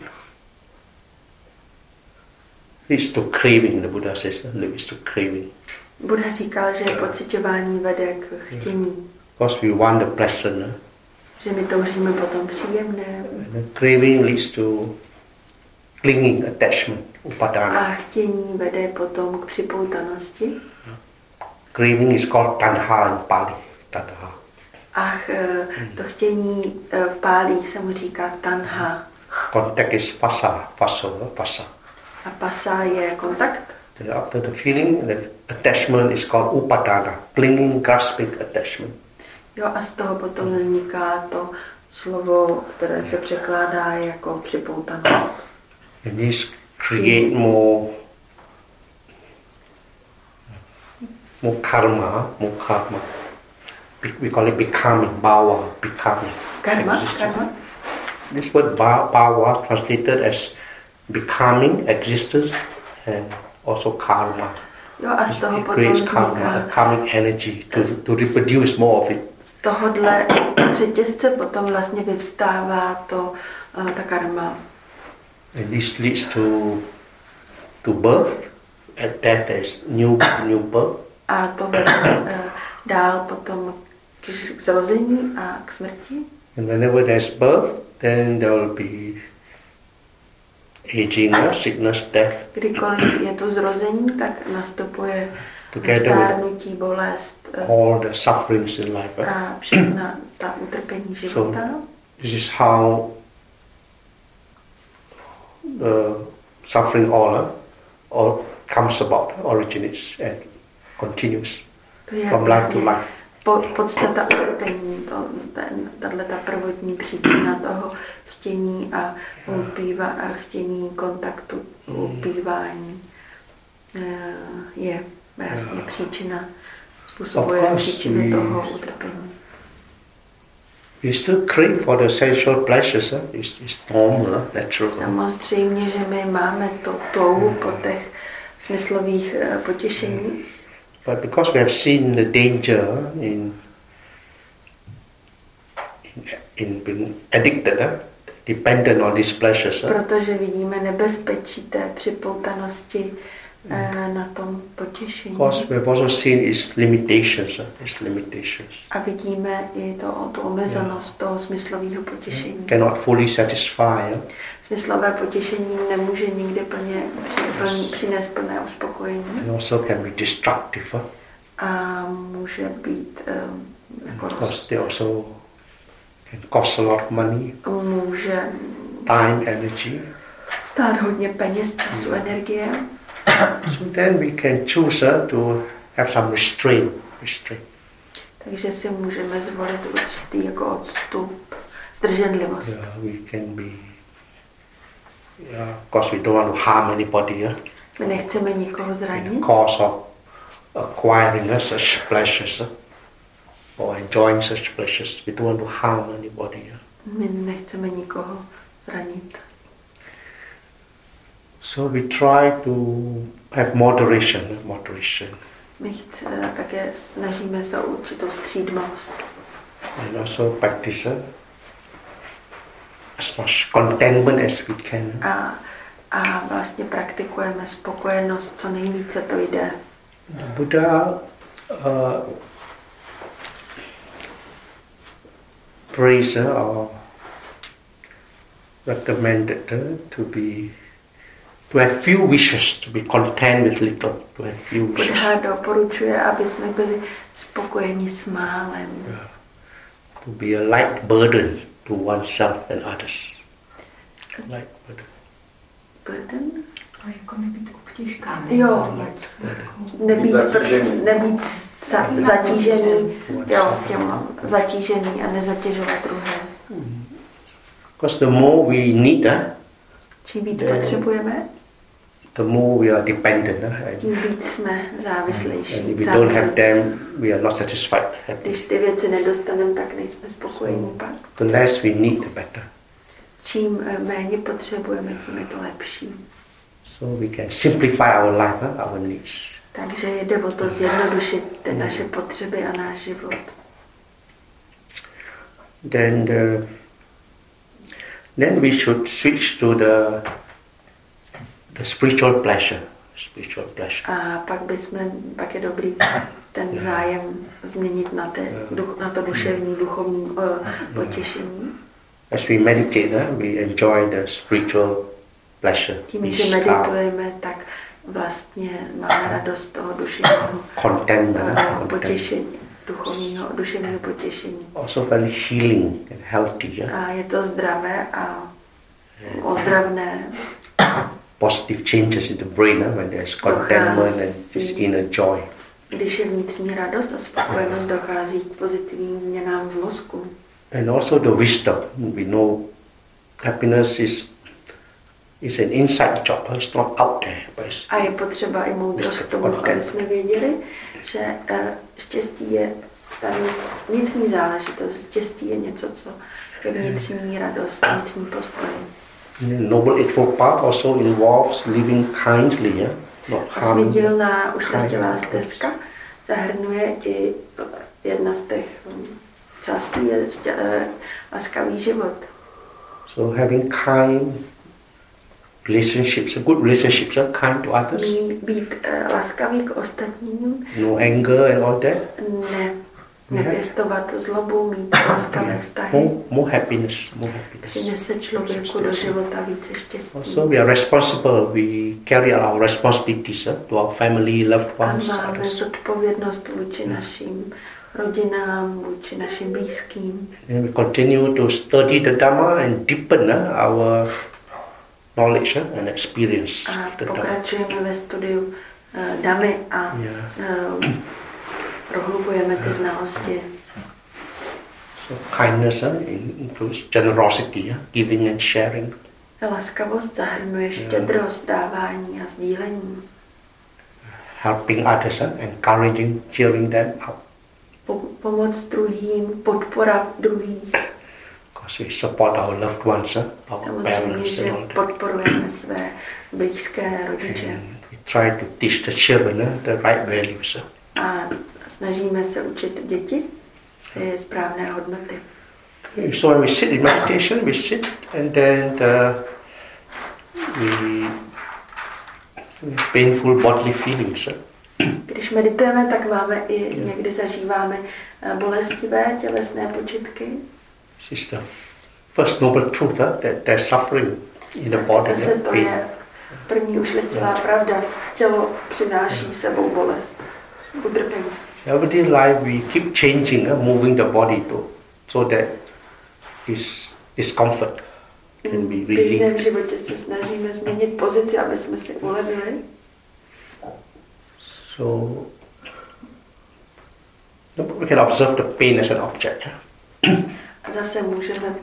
leads to craving. The Buddha says leads to craving Buddha říkal, že pocitování vede k chtění, because we want the pleasant, uh, že my toužíme potom příjemné and the craving leads to clinging, attachment, upadana. a chtění vede potom k připoutanosti. Craving is called tanha in Pali. Tanha. A eh, to chtění eh, v pálích se mu říká tanha. Contact is pasa, paso, uh, pasa. A pasa je kontakt. Then after the feeling, the attachment is called upadana, clinging, grasping attachment. Jo, a z toho potom vzniká to slovo, které se překládá jako připoutanost. And this create more, karma, karma. We call it becoming, bhava, becoming. Karma, existence. karma. This word bhava translated as becoming, existence, and also karma. Jo, a z toho It creates karma, karmic energy to, to reproduce more of it. tohodle řetězce potom vlastně vyvstává to, eh, ta karma. And this leads to, to birth. At death there is new, new birth. A to vede eh, dál potom k zrození a k smrti. And whenever there's birth, then there will be aging, sickness, death. Kdykoliv je to zrození, tak nastupuje stárnutí, bolest eh, all the sufferings in life. uh. a všechna ta utrpení života. This is how the suffering all, all comes about, originates and continues je from life to vlastně life. po, podstata utrpení, to, ten, tahle ta prvotní příčina toho chtění a upíva, a chtění kontaktu, upívání eh, je vlastně příčina, způsobuje příčiny toho utrpení. We still crave for the sensual pleasures. Uh. It's, it's normal, natural. Samozřejmě, že my máme to touhu po těch smyslových eh, potěšení, But because we have seen the danger in in, in being addicted, uh, dependent on these pleasures, uh, protože vidíme nebezpečí té připoutanosti eh, na tom potěšení. because we have also seen its limitations. Uh, its limitations A vidíme i to, tu omezenost toho smyslového potěšení. cannot fully satisfy. Uh. Smyslové potěšení nemůže nikdy plně přinést plné uspokojení and also can be destructive uh, a může být um, jako because they also can cost a lot of money, může time, energy. stát hodně peněz, času, energie. So then we can choose uh, to have some restraint. Restraint. Takže si můžeme zvolit určitý jako odstup, zdrženlivost. Yeah, we can be. Course, we don't want to harm anybody. Yeah? My nechceme nikoho zranit, course of acquiring such pleasures or enjoying such pleasures. We don't want to harm anybody. Yeah? my nechceme nikoho zranit. So we try to have moderation. Moderation. My také snažíme se o určitou střídmost. and also practice as much contentment as we can. A, a vlastně praktikujeme spokojenost, co nejvíce to jde. Buddha uh, praised uh, or recommended to be to have few wishes, to be content with little, to have few wishes. Buddha doporučuje, aby jsme byli spokojeni s málem. to be a light burden to oneself and others. Light burden. Burden? A jako nebýt obtěžká. Jo, burden. nebýt, Zatížený. nebýt za, zatížený, jo, těm zatížený a nezatěžovat druhé. Because the more we need, uh, Čím víc potřebujeme, the more we are dependent. Tím víc jsme závislejší. and if we don't have them, we are not satisfied. Když ty věci nedostaneme, tak nejsme spokojení pak. The less we need, the better. Čím eh, méně potřebujeme, tím je to lepší. So we can simplify our life, our needs. Takže jde o to zjednodušit ty naše potřeby a náš život. Then, the, then we should switch to the the spiritual pleasure. Spiritual pleasure. A pak, bychom, pak je dobrý ten zájem změnit na, te, duch, na to duševní, duchovní uh, potěšení. As we meditate, uh, we enjoy the spiritual pleasure. Tím, že meditujeme, tak vlastně máme radost toho duševního content, uh, potěšení, duchovního, duševního potěšení. Also very healing and healthy. Yeah? A je to zdravé a ozdravné. Positive changes in the brain uh, when there's contentment and this inner joy. Když je vnitřní radost a spokojenost, dochází k pozitivním změnám v mozku. And also the wisdom. We know happiness is is an inside job. uh, It's not out there, but it's A je potřeba i moudrost k tomu, aby jsme věděli, že eh, štěstí je ta vnitřní záležitost. Štěstí je něco, co je vnitřní radost, vnitřní postoj. Noble Eightfold Path also involves living kindly, yeah? not harming. Osmidílná ušlechtilá stezka zahrnuje i jedna z těch hm, částí je eh, laskavý život. So having kind relationships, good relationships, uh, kind to others, být eh, laskavý k ostatním, no anger and all that. Ne. Nepěstovat zlobu, mít laskavé vztahy. More, more happiness, more happiness. Přinese člověku do života více štěstí. Also, we are responsible. We carry our responsibilities uh, to our family, loved A ones, máme others. zodpovědnost vůči našim rodinám, vůči našim blízkým. And we continue to study the Dhamma and deepen uh, our knowledge uh, and experience A of the Dhamma. pokračujeme ve studiu uh, Damy a Yeah. uh, prohlubujeme ty znalosti. So kindness in- includes generosity, giving and sharing. Laskavost zahrnuje štědrost, dávání a sdílení. helping others, encouraging, cheering them up. Po, pomoc druhým, podpora druhých. Because we support our loved ones, our parents and all that. podporujeme své blízké rodiče And we try to teach the children the right values. a snažíme se učit děti ty správné hodnoty. So when we sit in meditation, we sit and then the, have painful bodily feelings. uh. Když meditujeme, tak máme i někdy zažíváme eh, bolestivé tělesné počitky. This is the first noble truth uh, that there's suffering in the body. Zase to je první ušletilá pravda. Tělo přináší sebou bolest. Everyday life we keep changing, uh, moving the body to so that this discomfort can be V běžném relieved. životě se snažíme změnit pozici, aby jsme si ulevili. So we can observe the pain as an object. Zase můžeme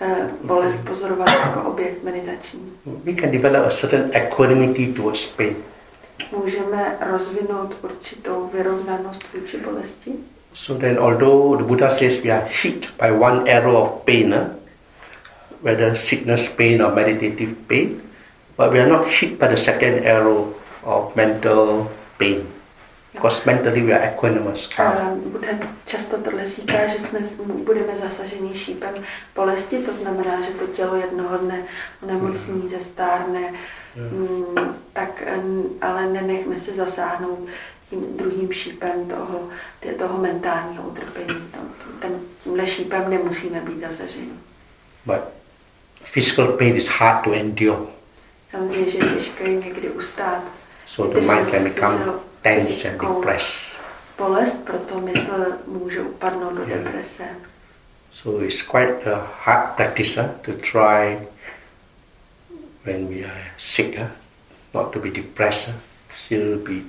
eh, bolest pozorovat jako objekt meditační. We can develop a certain equanimity towards pain. Můžeme rozvinout určitou vyrovnanost vůči bolesti. So then, although the Buddha says we are hit by one arrow of pain, uh, whether sickness pain or meditative pain, but we are not hit by the second arrow of mental pain. Because mentally we are equanimous, Buddha často tohle říká, že jsme, budeme zasaženi šípem bolesti, to znamená, že to tělo jednoho dne onemocní, zestárne, mm, tak, mm, ale nenechme se zasáhnout tím druhým šípem toho, toho mentálního utrpení. Ten, tímhle šípem nemusíme být zasaženi. But physical pain is hard to endure. Samozřejmě, že je těžké někdy ustát. So the mind can become tense and depressed. Bolest, proto mysl může upadnout do Yeah. deprese. So it's quite a hard practice to try when we are sick, uh, not to be depressed, uh, still be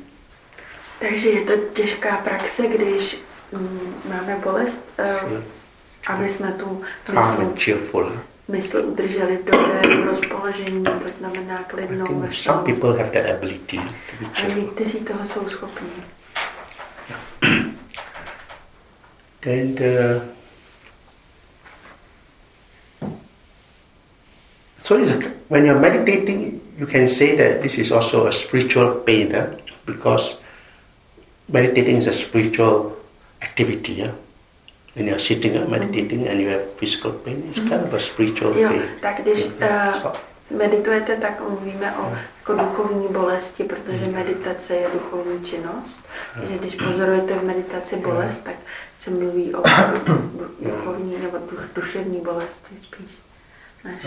Takže je to těžká praxe, když mm, máme bolest, eh, still aby jsme tu mysl, uh. mysl udrželi v dobrém rozpoložení, to znamená klidnou, veselou. some people have that ability to be A cheerful. někteří toho jsou schopní. Then the so it's when you're meditating, you can say that this is also a spiritual pain, uh, because meditating is a spiritual activity. Yeah? When you're sitting and mm-hmm. meditating and you have physical pain, it's mm-hmm. kind of a spiritual Jo, pain. tak když Yeah. uh, So, meditujete, tak mluvíme o jako duchovní bolesti, protože meditace je duchovní činnost. Takže když pozorujete v meditaci bolest, tak se mluví o duchovní nebo duševní bolesti spíš.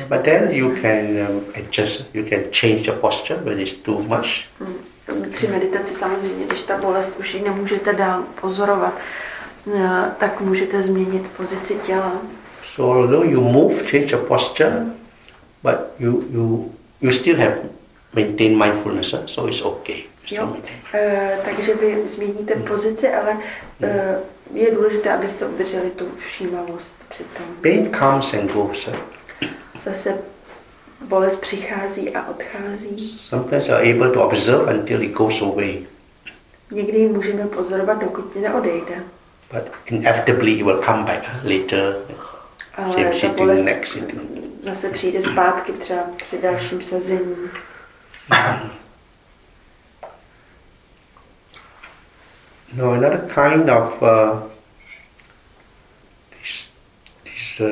But then you can um, adjust, you can change the posture when it's too much. Mm, Při meditaci samozřejmě, když ta bolest už ji nemůžete dál pozorovat, eh, tak můžete změnit pozici těla. So although you move, change your posture, but you you you still have maintain mindfulness, huh? so it's okay. Jo. Eh, takže vy změníte pozici, ale eh, je důležité, abyste udrželi tu všímavost při tom. Pain comes and goes. Zase bolest přichází a odchází. Sometimes you're able to observe until it goes away, Někdy ji můžeme pozorovat, dokud neodejde. but inevitably it will come back later. Ale Same sitting, next sitting. zase přijde zpátky třeba při dalším sezení. Now another kind of uh, is uh,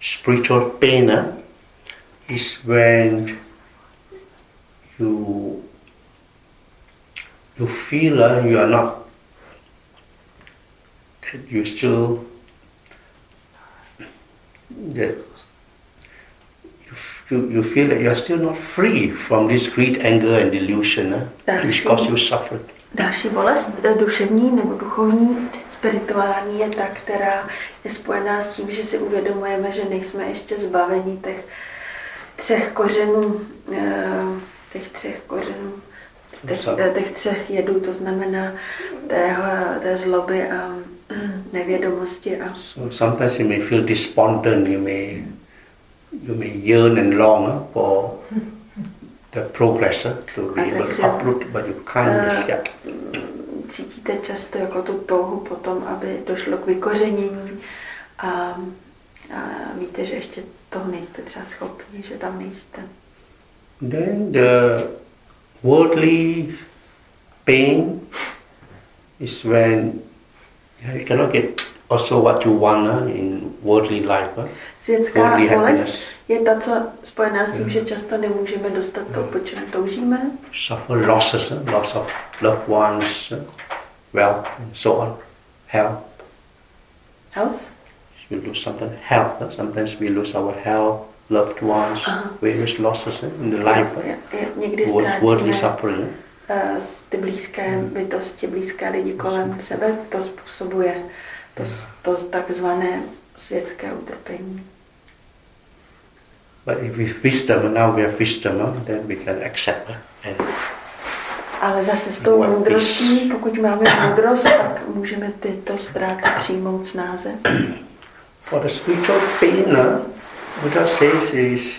spiritual pain uh, is when you you feel uh, you are not that you still that you, you, feel that you are still not free from this greed, anger and delusion uh, which cause you suffering. Další bolest eh, duševní nebo duchovní, spirituální je ta, která je spojená s tím, že si uvědomujeme, že nejsme ještě zbaveni těch třech kořenů, eh, těch třech kořenů, těch, eh, těch třech jedů, to znamená té, té zloby a nevědomosti. A... So sometimes you may feel despondent, you may, you may yearn and long for the progress to be able to uproot, but you can't uh, yet. Cítíte často jako tu touhu potom, aby došlo k vykořenění a, a víte, že ještě toho nejste třeba schopni, že tam nejste. Then the worldly pain is when you cannot get also what you want in worldly life. Uh, Světská worldly bolest je ta, co spojená s tím, yeah. že často nemůžeme dostat to, po čem toužíme. Suffer losses, loss of loved ones, wealth, and so on, health. Health? We lose something, health. Sometimes we lose our health, loved ones, uh-huh. various losses in the life. Je, je, někdy worldly suffering. Uh, ty blízké hmm. bytosti, blízké lidi kolem sebe, to způsobuje to, to takzvané světské utrpení. But if we wisdom, now we have wisdom, then we can accept and ale zase s tou moudrostí, pokud máme moudrost, tak můžeme tyto ztráty přijmout snáze. For the spiritual pain, Buddha says is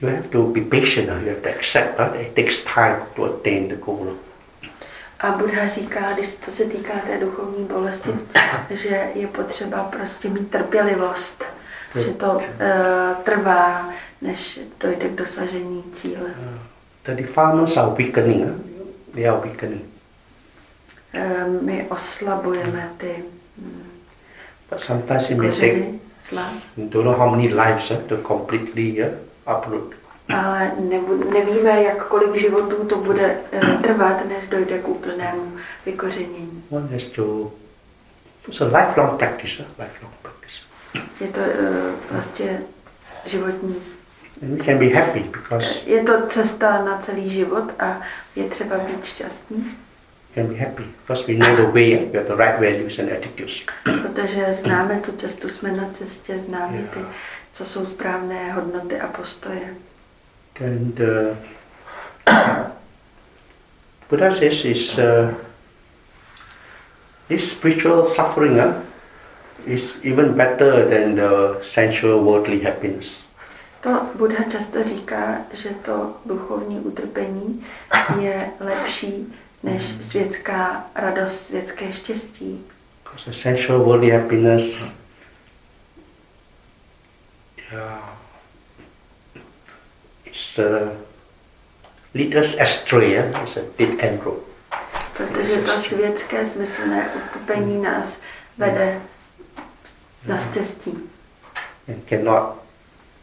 you have to be patient, you have to accept that it takes time to attain the goal. A Buddha říká, když co se týká té duchovní bolesti, že je potřeba prostě mít trpělivost, že to uh, trvá, než dojde k dosažení cíle. The farmers are weakening, they are weakening. Uh, my oslabujeme ty But sometimes it may take, don't know how many lives to completely uh, uproot ale nevíme, jak kolik životů to bude uh, trvat, než dojde k úplnému vykořenění. One has to, it's a lifelong practice, lifelong practice. Je to uh, prostě životní. We can be happy because je to cesta na celý život a je třeba být šťastný. Can be happy because we know the way, we have the right values and attitudes. Protože známe tu cestu, jsme na cestě, známe yeah. ty, co jsou správné hodnoty a postoje. And uh, Buddha says is uh, this spiritual suffering uh, is even better than the sensual worldly happiness. To Buddha často říká, že to duchovní utrpení je lepší než světská radost, světské štěstí. Because sensual worldly happiness yeah, is uh, lead us astray, yeah? it's a dead end road. Protože to světské smyslné utrpení nás vede na cestí. And cannot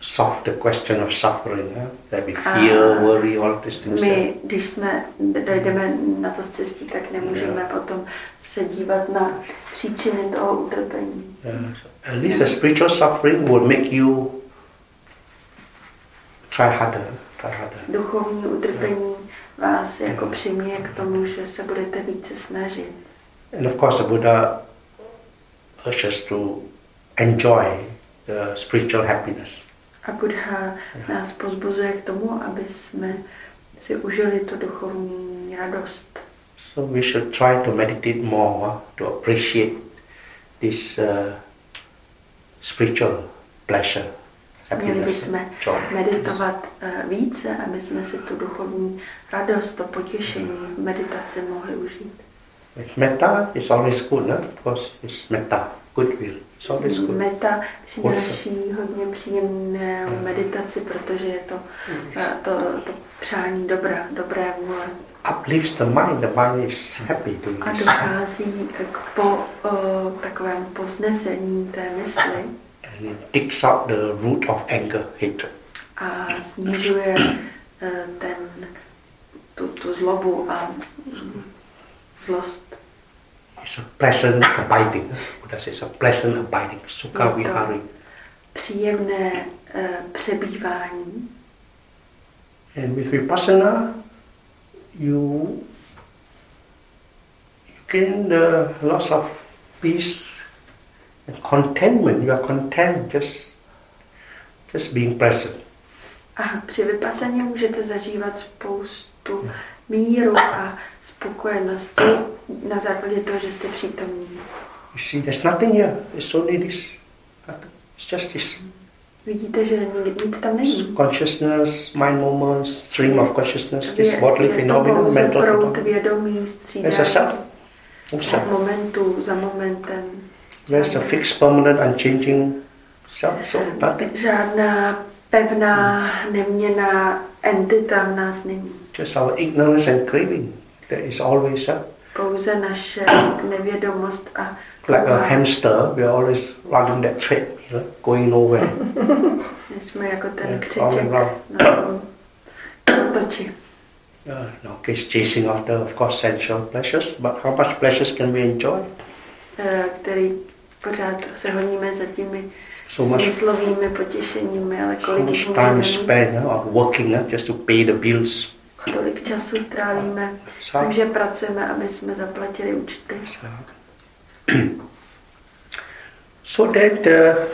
solve the question of suffering, yeah? that we fear, worry, all these things. My, když jsme dojdeme na to cestí, tak nemůžeme yeah. potom se dívat na příčiny toho utrpení. Yeah. So at least the spiritual suffering will make you try harder, try harder. Duchovní utrpení vás jako přiměje k tomu, že se budete více snažit. And of course the Buddha urges to enjoy the spiritual happiness. A Buddha nás pozbuzuje k tomu, aby jsme si užili tu duchovní radost. So we should try to meditate more to appreciate this uh, spiritual pleasure. Měli bychom meditovat uh, více, aby jsme si tu duchovní radost, to potěšení v meditaci mohli užít. Metta is always good, no? because it's metta. goodwill. Meta přináší hodně příjemné meditaci, protože je to, eh, to, to přání dobra, dobré vůle. Uplifts the mind. The mind is happy doing A dochází k po, o, takovému poznesení té mysli And it out the root of anger, hatred. a snižuje eh, ten, tu, tu zlobu a mm, zlost. It's a pleasant abiding. Buddha says a pleasant abiding. Sukha vihari. Příjemné eh, přebývání. And with vipassana, you you gain the loss of peace and contentment. You are content just just being present. A při vypasaně můžete zažívat spoustu míru a spokojenosti na základě toho, že jste přítomní. You see, there's nothing here. It's only this. It's just this. Vidíte, že ni- nic tam není. Consciousness, mind moments, stream of consciousness, this Je, bodily phenomenon, mental phenomenon. vědomí, There's a self. Self. momentu za momentem. There's the fixed, permanent, unchanging self. So nothing. Žádná pevná, neměná entita v nás není. Just our ignorance and craving. There is always a Pouze naše nevědomost a like a hamster. We are always running that treadmill, going nowhere. My jsme jako ten křiček all around. na tom toči. Uh, our case, chasing after, of course, sensual pleasures. But how much pleasures can we enjoy? eh, který pořád se honíme za těmi So much, smyslovými potěšeními, ale so kolik much time spent uh, on working uh, just to pay the bills. Tolik času strávíme, So, takže pracujeme, aby jsme zaplatili účty. so, so that uh,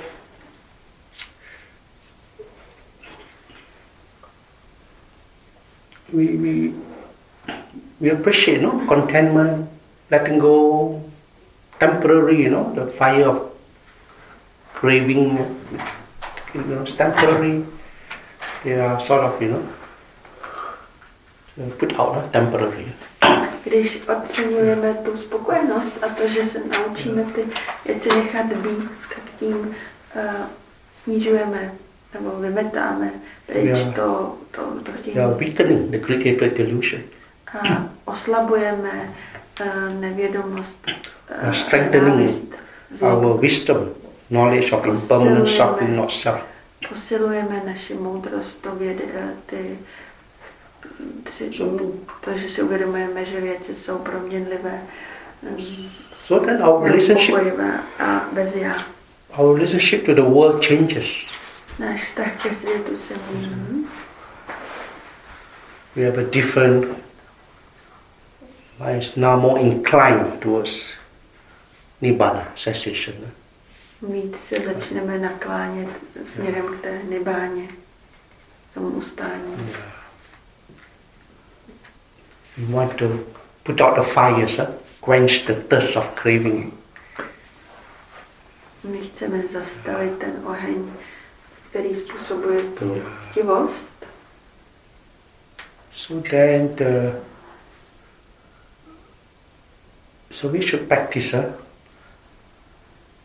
we, we we appreciate no contentment, letting go, temporary, you know, the fire of craving, you know, it's temporary. They are sort of, you know, put out temporary. Když oceňujeme tu spokojenost a to, že se naučíme ty věci nechat být, tak tím uh, snižujeme nebo vymetáme pryč Yeah. to, to, to chtění. Are weakening the created delusion. A oslabujeme uh, nevědomost, Yeah, uh, strengthening zlobu. Our wisdom, knowledge of impermanent suffering, not self. Posilujeme naši moudrost, to věd, eh, ty, tři, So- to, že si uvědomujeme, že věci jsou proměnlivé, So then our relationship, a bez já. our relationship to the world changes. Náš vztah ke světu se mění. We have a different, is now more inclined towards nibbana, cessation. Víc se začneme naklánět směrem k té nibáně, tomu ustání. We want to put out the fires, huh? quench the thirst of craving. My chceme zastavit ten oheň, který způsobuje tu chtivost. So then the, so we should practice uh,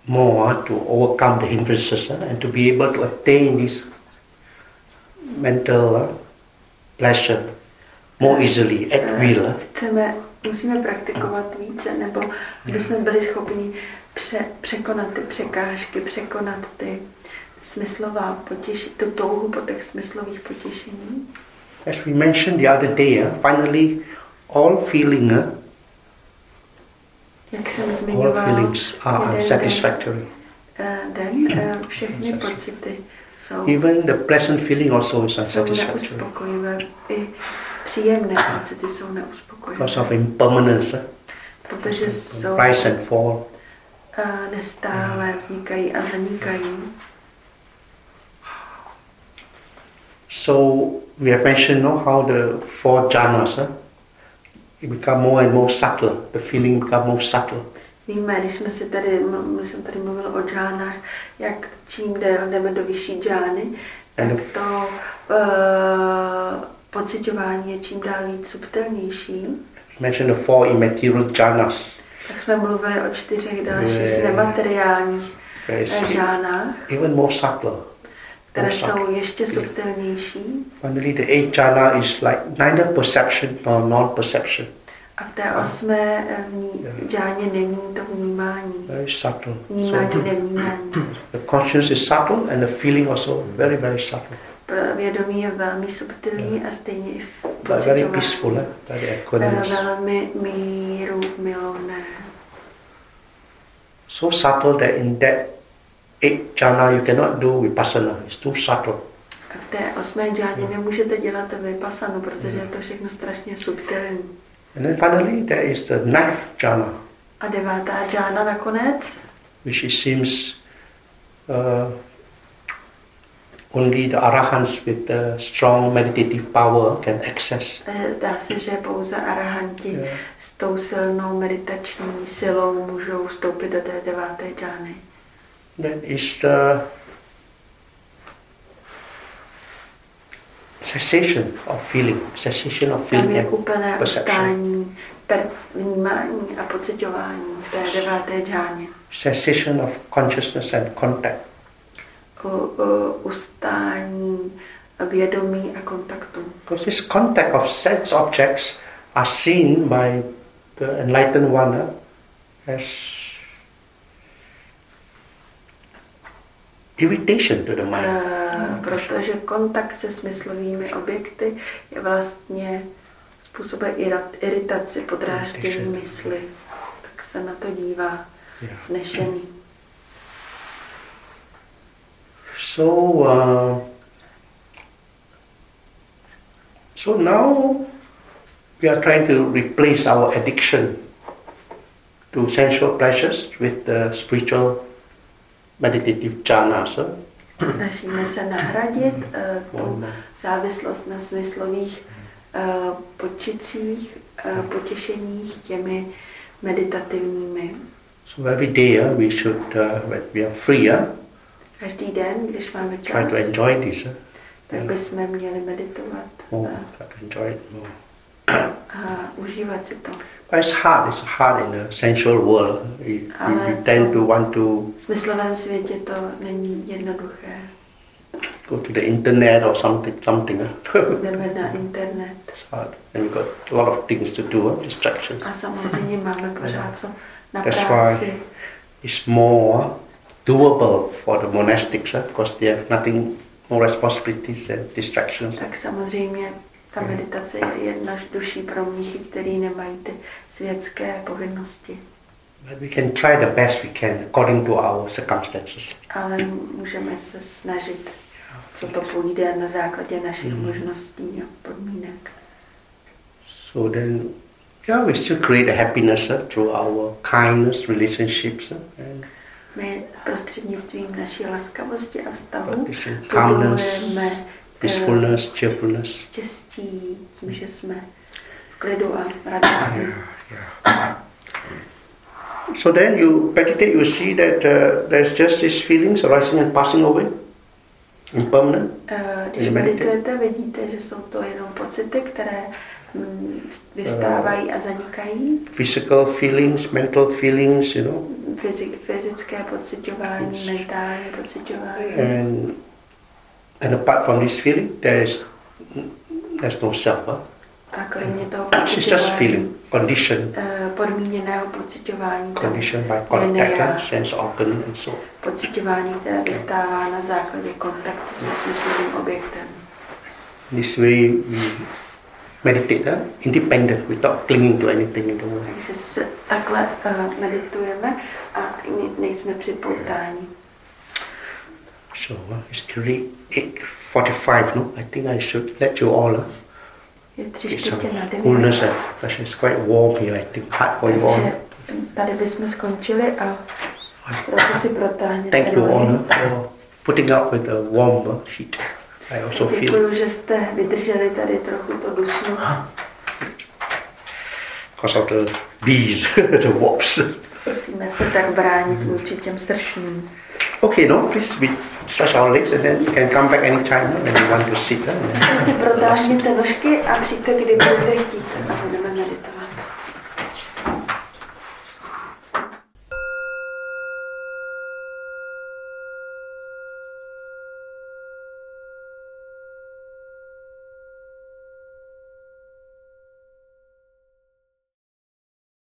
more uh, to overcome the hindrances uh, and to be able to attain this mental uh, pleasure more easily at will. uh. Chceme, musíme praktikovat více, nebo aby jsme byli schopni pře, překonat ty překážky, překonat ty smyslová potěšení, tu touhu po těch smyslových potěšení. As we mentioned the other day, uh, finally all feeling, uh, Jak jsem all zmiňovala, feelings are jeden unsatisfactory. den, eh, eh, všechny pocity jsou, Even the pleasant feeling also is unsatisfactory. I příjemné pocity jsou neuspokojivé, because of impermanence, uh, protože jsou rise and fall. eh, nestále vznikají a zanikají. So we have mentioned no, how the four jhanas uh, it become more and more subtle. The feeling become more subtle. Víme, když jsme si tady, my jsem tady mluvil o džánách, jak čím jde, jdeme do vyšší džány, tak to uh, pocitování je čím dál víc subtilnější. Mentioned the four immaterial jhanas. Tak jsme mluvili o čtyřech dalších nemateriálních Very eh, sweet. žánách, Even more subtle. které More subtle. jsou ještě subtilnější. Finally, the eighth jhana is like neither perception nor non-perception. A v té osmé eh, džáně není to vnímání. Very subtle. Vnímání, So nevnímání. the consciousness is subtle and the feeling also very, very subtle. Vědomí je velmi subtilní a stejně i very peaceful, eh? very Eh, equanimous. Velmi míru milovné. So subtle that in that eighth jhana you cannot do vipassana. It's too subtle. A v té osmé džáně nemůžete dělat vypasanu, protože je to všechno strašně subtilní. And then finally, there is the ninth jhana, A devátá džána nakonec, which it seems uh, only the arahants with the strong meditative power can access. eh, zdá se, že pouze arahanti Yeah. s tou silnou meditační silou můžou vstoupit do té deváté džány. That is the cessation of feeling, cessation of Tam feeling je and úplné perception, per, vnímání a pocitování v té deváté džáně. cessation of consciousness and contact. U, u, ustání vědomí a kontaktu. Because this contact of sense objects are seen by the enlightened one uh, as irritation to the mind. Eh, protože kontakt se smyslovými objekty je vlastně způsobuje iritaci, podráždění mysli. Tak se na to dívá Yeah. So, uh, so now we are trying to replace our addiction to sensual pleasures with the spiritual meditative jhanas. huh? Snažíme se nahradit eh, tu závislost na smyslových eh, počicích, eh, potěšeních těmi meditativními. So every day uh, we should, uh, when we are free, uh, Každý den, když máme try to enjoy this. Uh, tak bychom měli meditovat more, a, try to enjoy it more. a užívat si to. But it's hard. It's hard in the sensual world. We, we, we tend to want to V smyslovém světě to není jednoduché. go to the internet or something. Something. Jdeme na internet It's hard. And we've got a lot of things to do, uh, distractions. a samozřejmě máme pořád co na That's práci. It's more doable for the monastics uh, because they have nothing, no responsibilities and distractions. Tak samozřejmě ta meditace je jednodušší pro mnichy, který nemají ty světské povinnosti. But we can try the best we can according to our circumstances. Ale můžeme se snažit, co to půjde na základě našich Mhm. možností a podmínek. So then, yeah, we still create a happiness uh, through our kindness, relationships, uh, and My prostřednictvím naší laskavosti a vztahu budujeme eh, peacefulness, cheerfulness. štěstí tím, že jsme v klidu a radostní. So then you meditate, you see that uh, there's just these feelings arising and passing away, impermanent. Eh, Když meditujete, vidíte, že jsou to jenom pocity, které vystávají a zanikají. Physical feelings, mental feelings, you know, Fyzik, fyzické pocitování, Yes. mentální pocitování. and and apart from this feeling, there's there's no self. Huh? A kromě toho It's just pocitování, feeling, condition, eh, podmíněného pocitování, condition by contact sense organ and so. pocitování, které vystává na základě kontaktu se smyslovým objektem. This way we meditate, independent, without clinging to anything in the world. Takže se takhle uh, meditujeme a nejsme připoutáni. So uh, it's really 8.45, no? I think I should let you all uh, Je tři čtvrtě na devět. coolness, uh, because it's quite warm here, I think, hot going on. Takže tady bychom skončili a trochu si protáhněte. Thank you all for putting up with the warm uh, heat. I also feel Děkuji, že jste vydrželi tady trochu to dusno. because of the bees, the wasps. Musíme se tak bránit vůči těm sršním. Okay, no, please we stretch our legs and then you can come back anytime when you want to sit. Tak si protáhněte nožky a přijďte, kdy budete chtít. A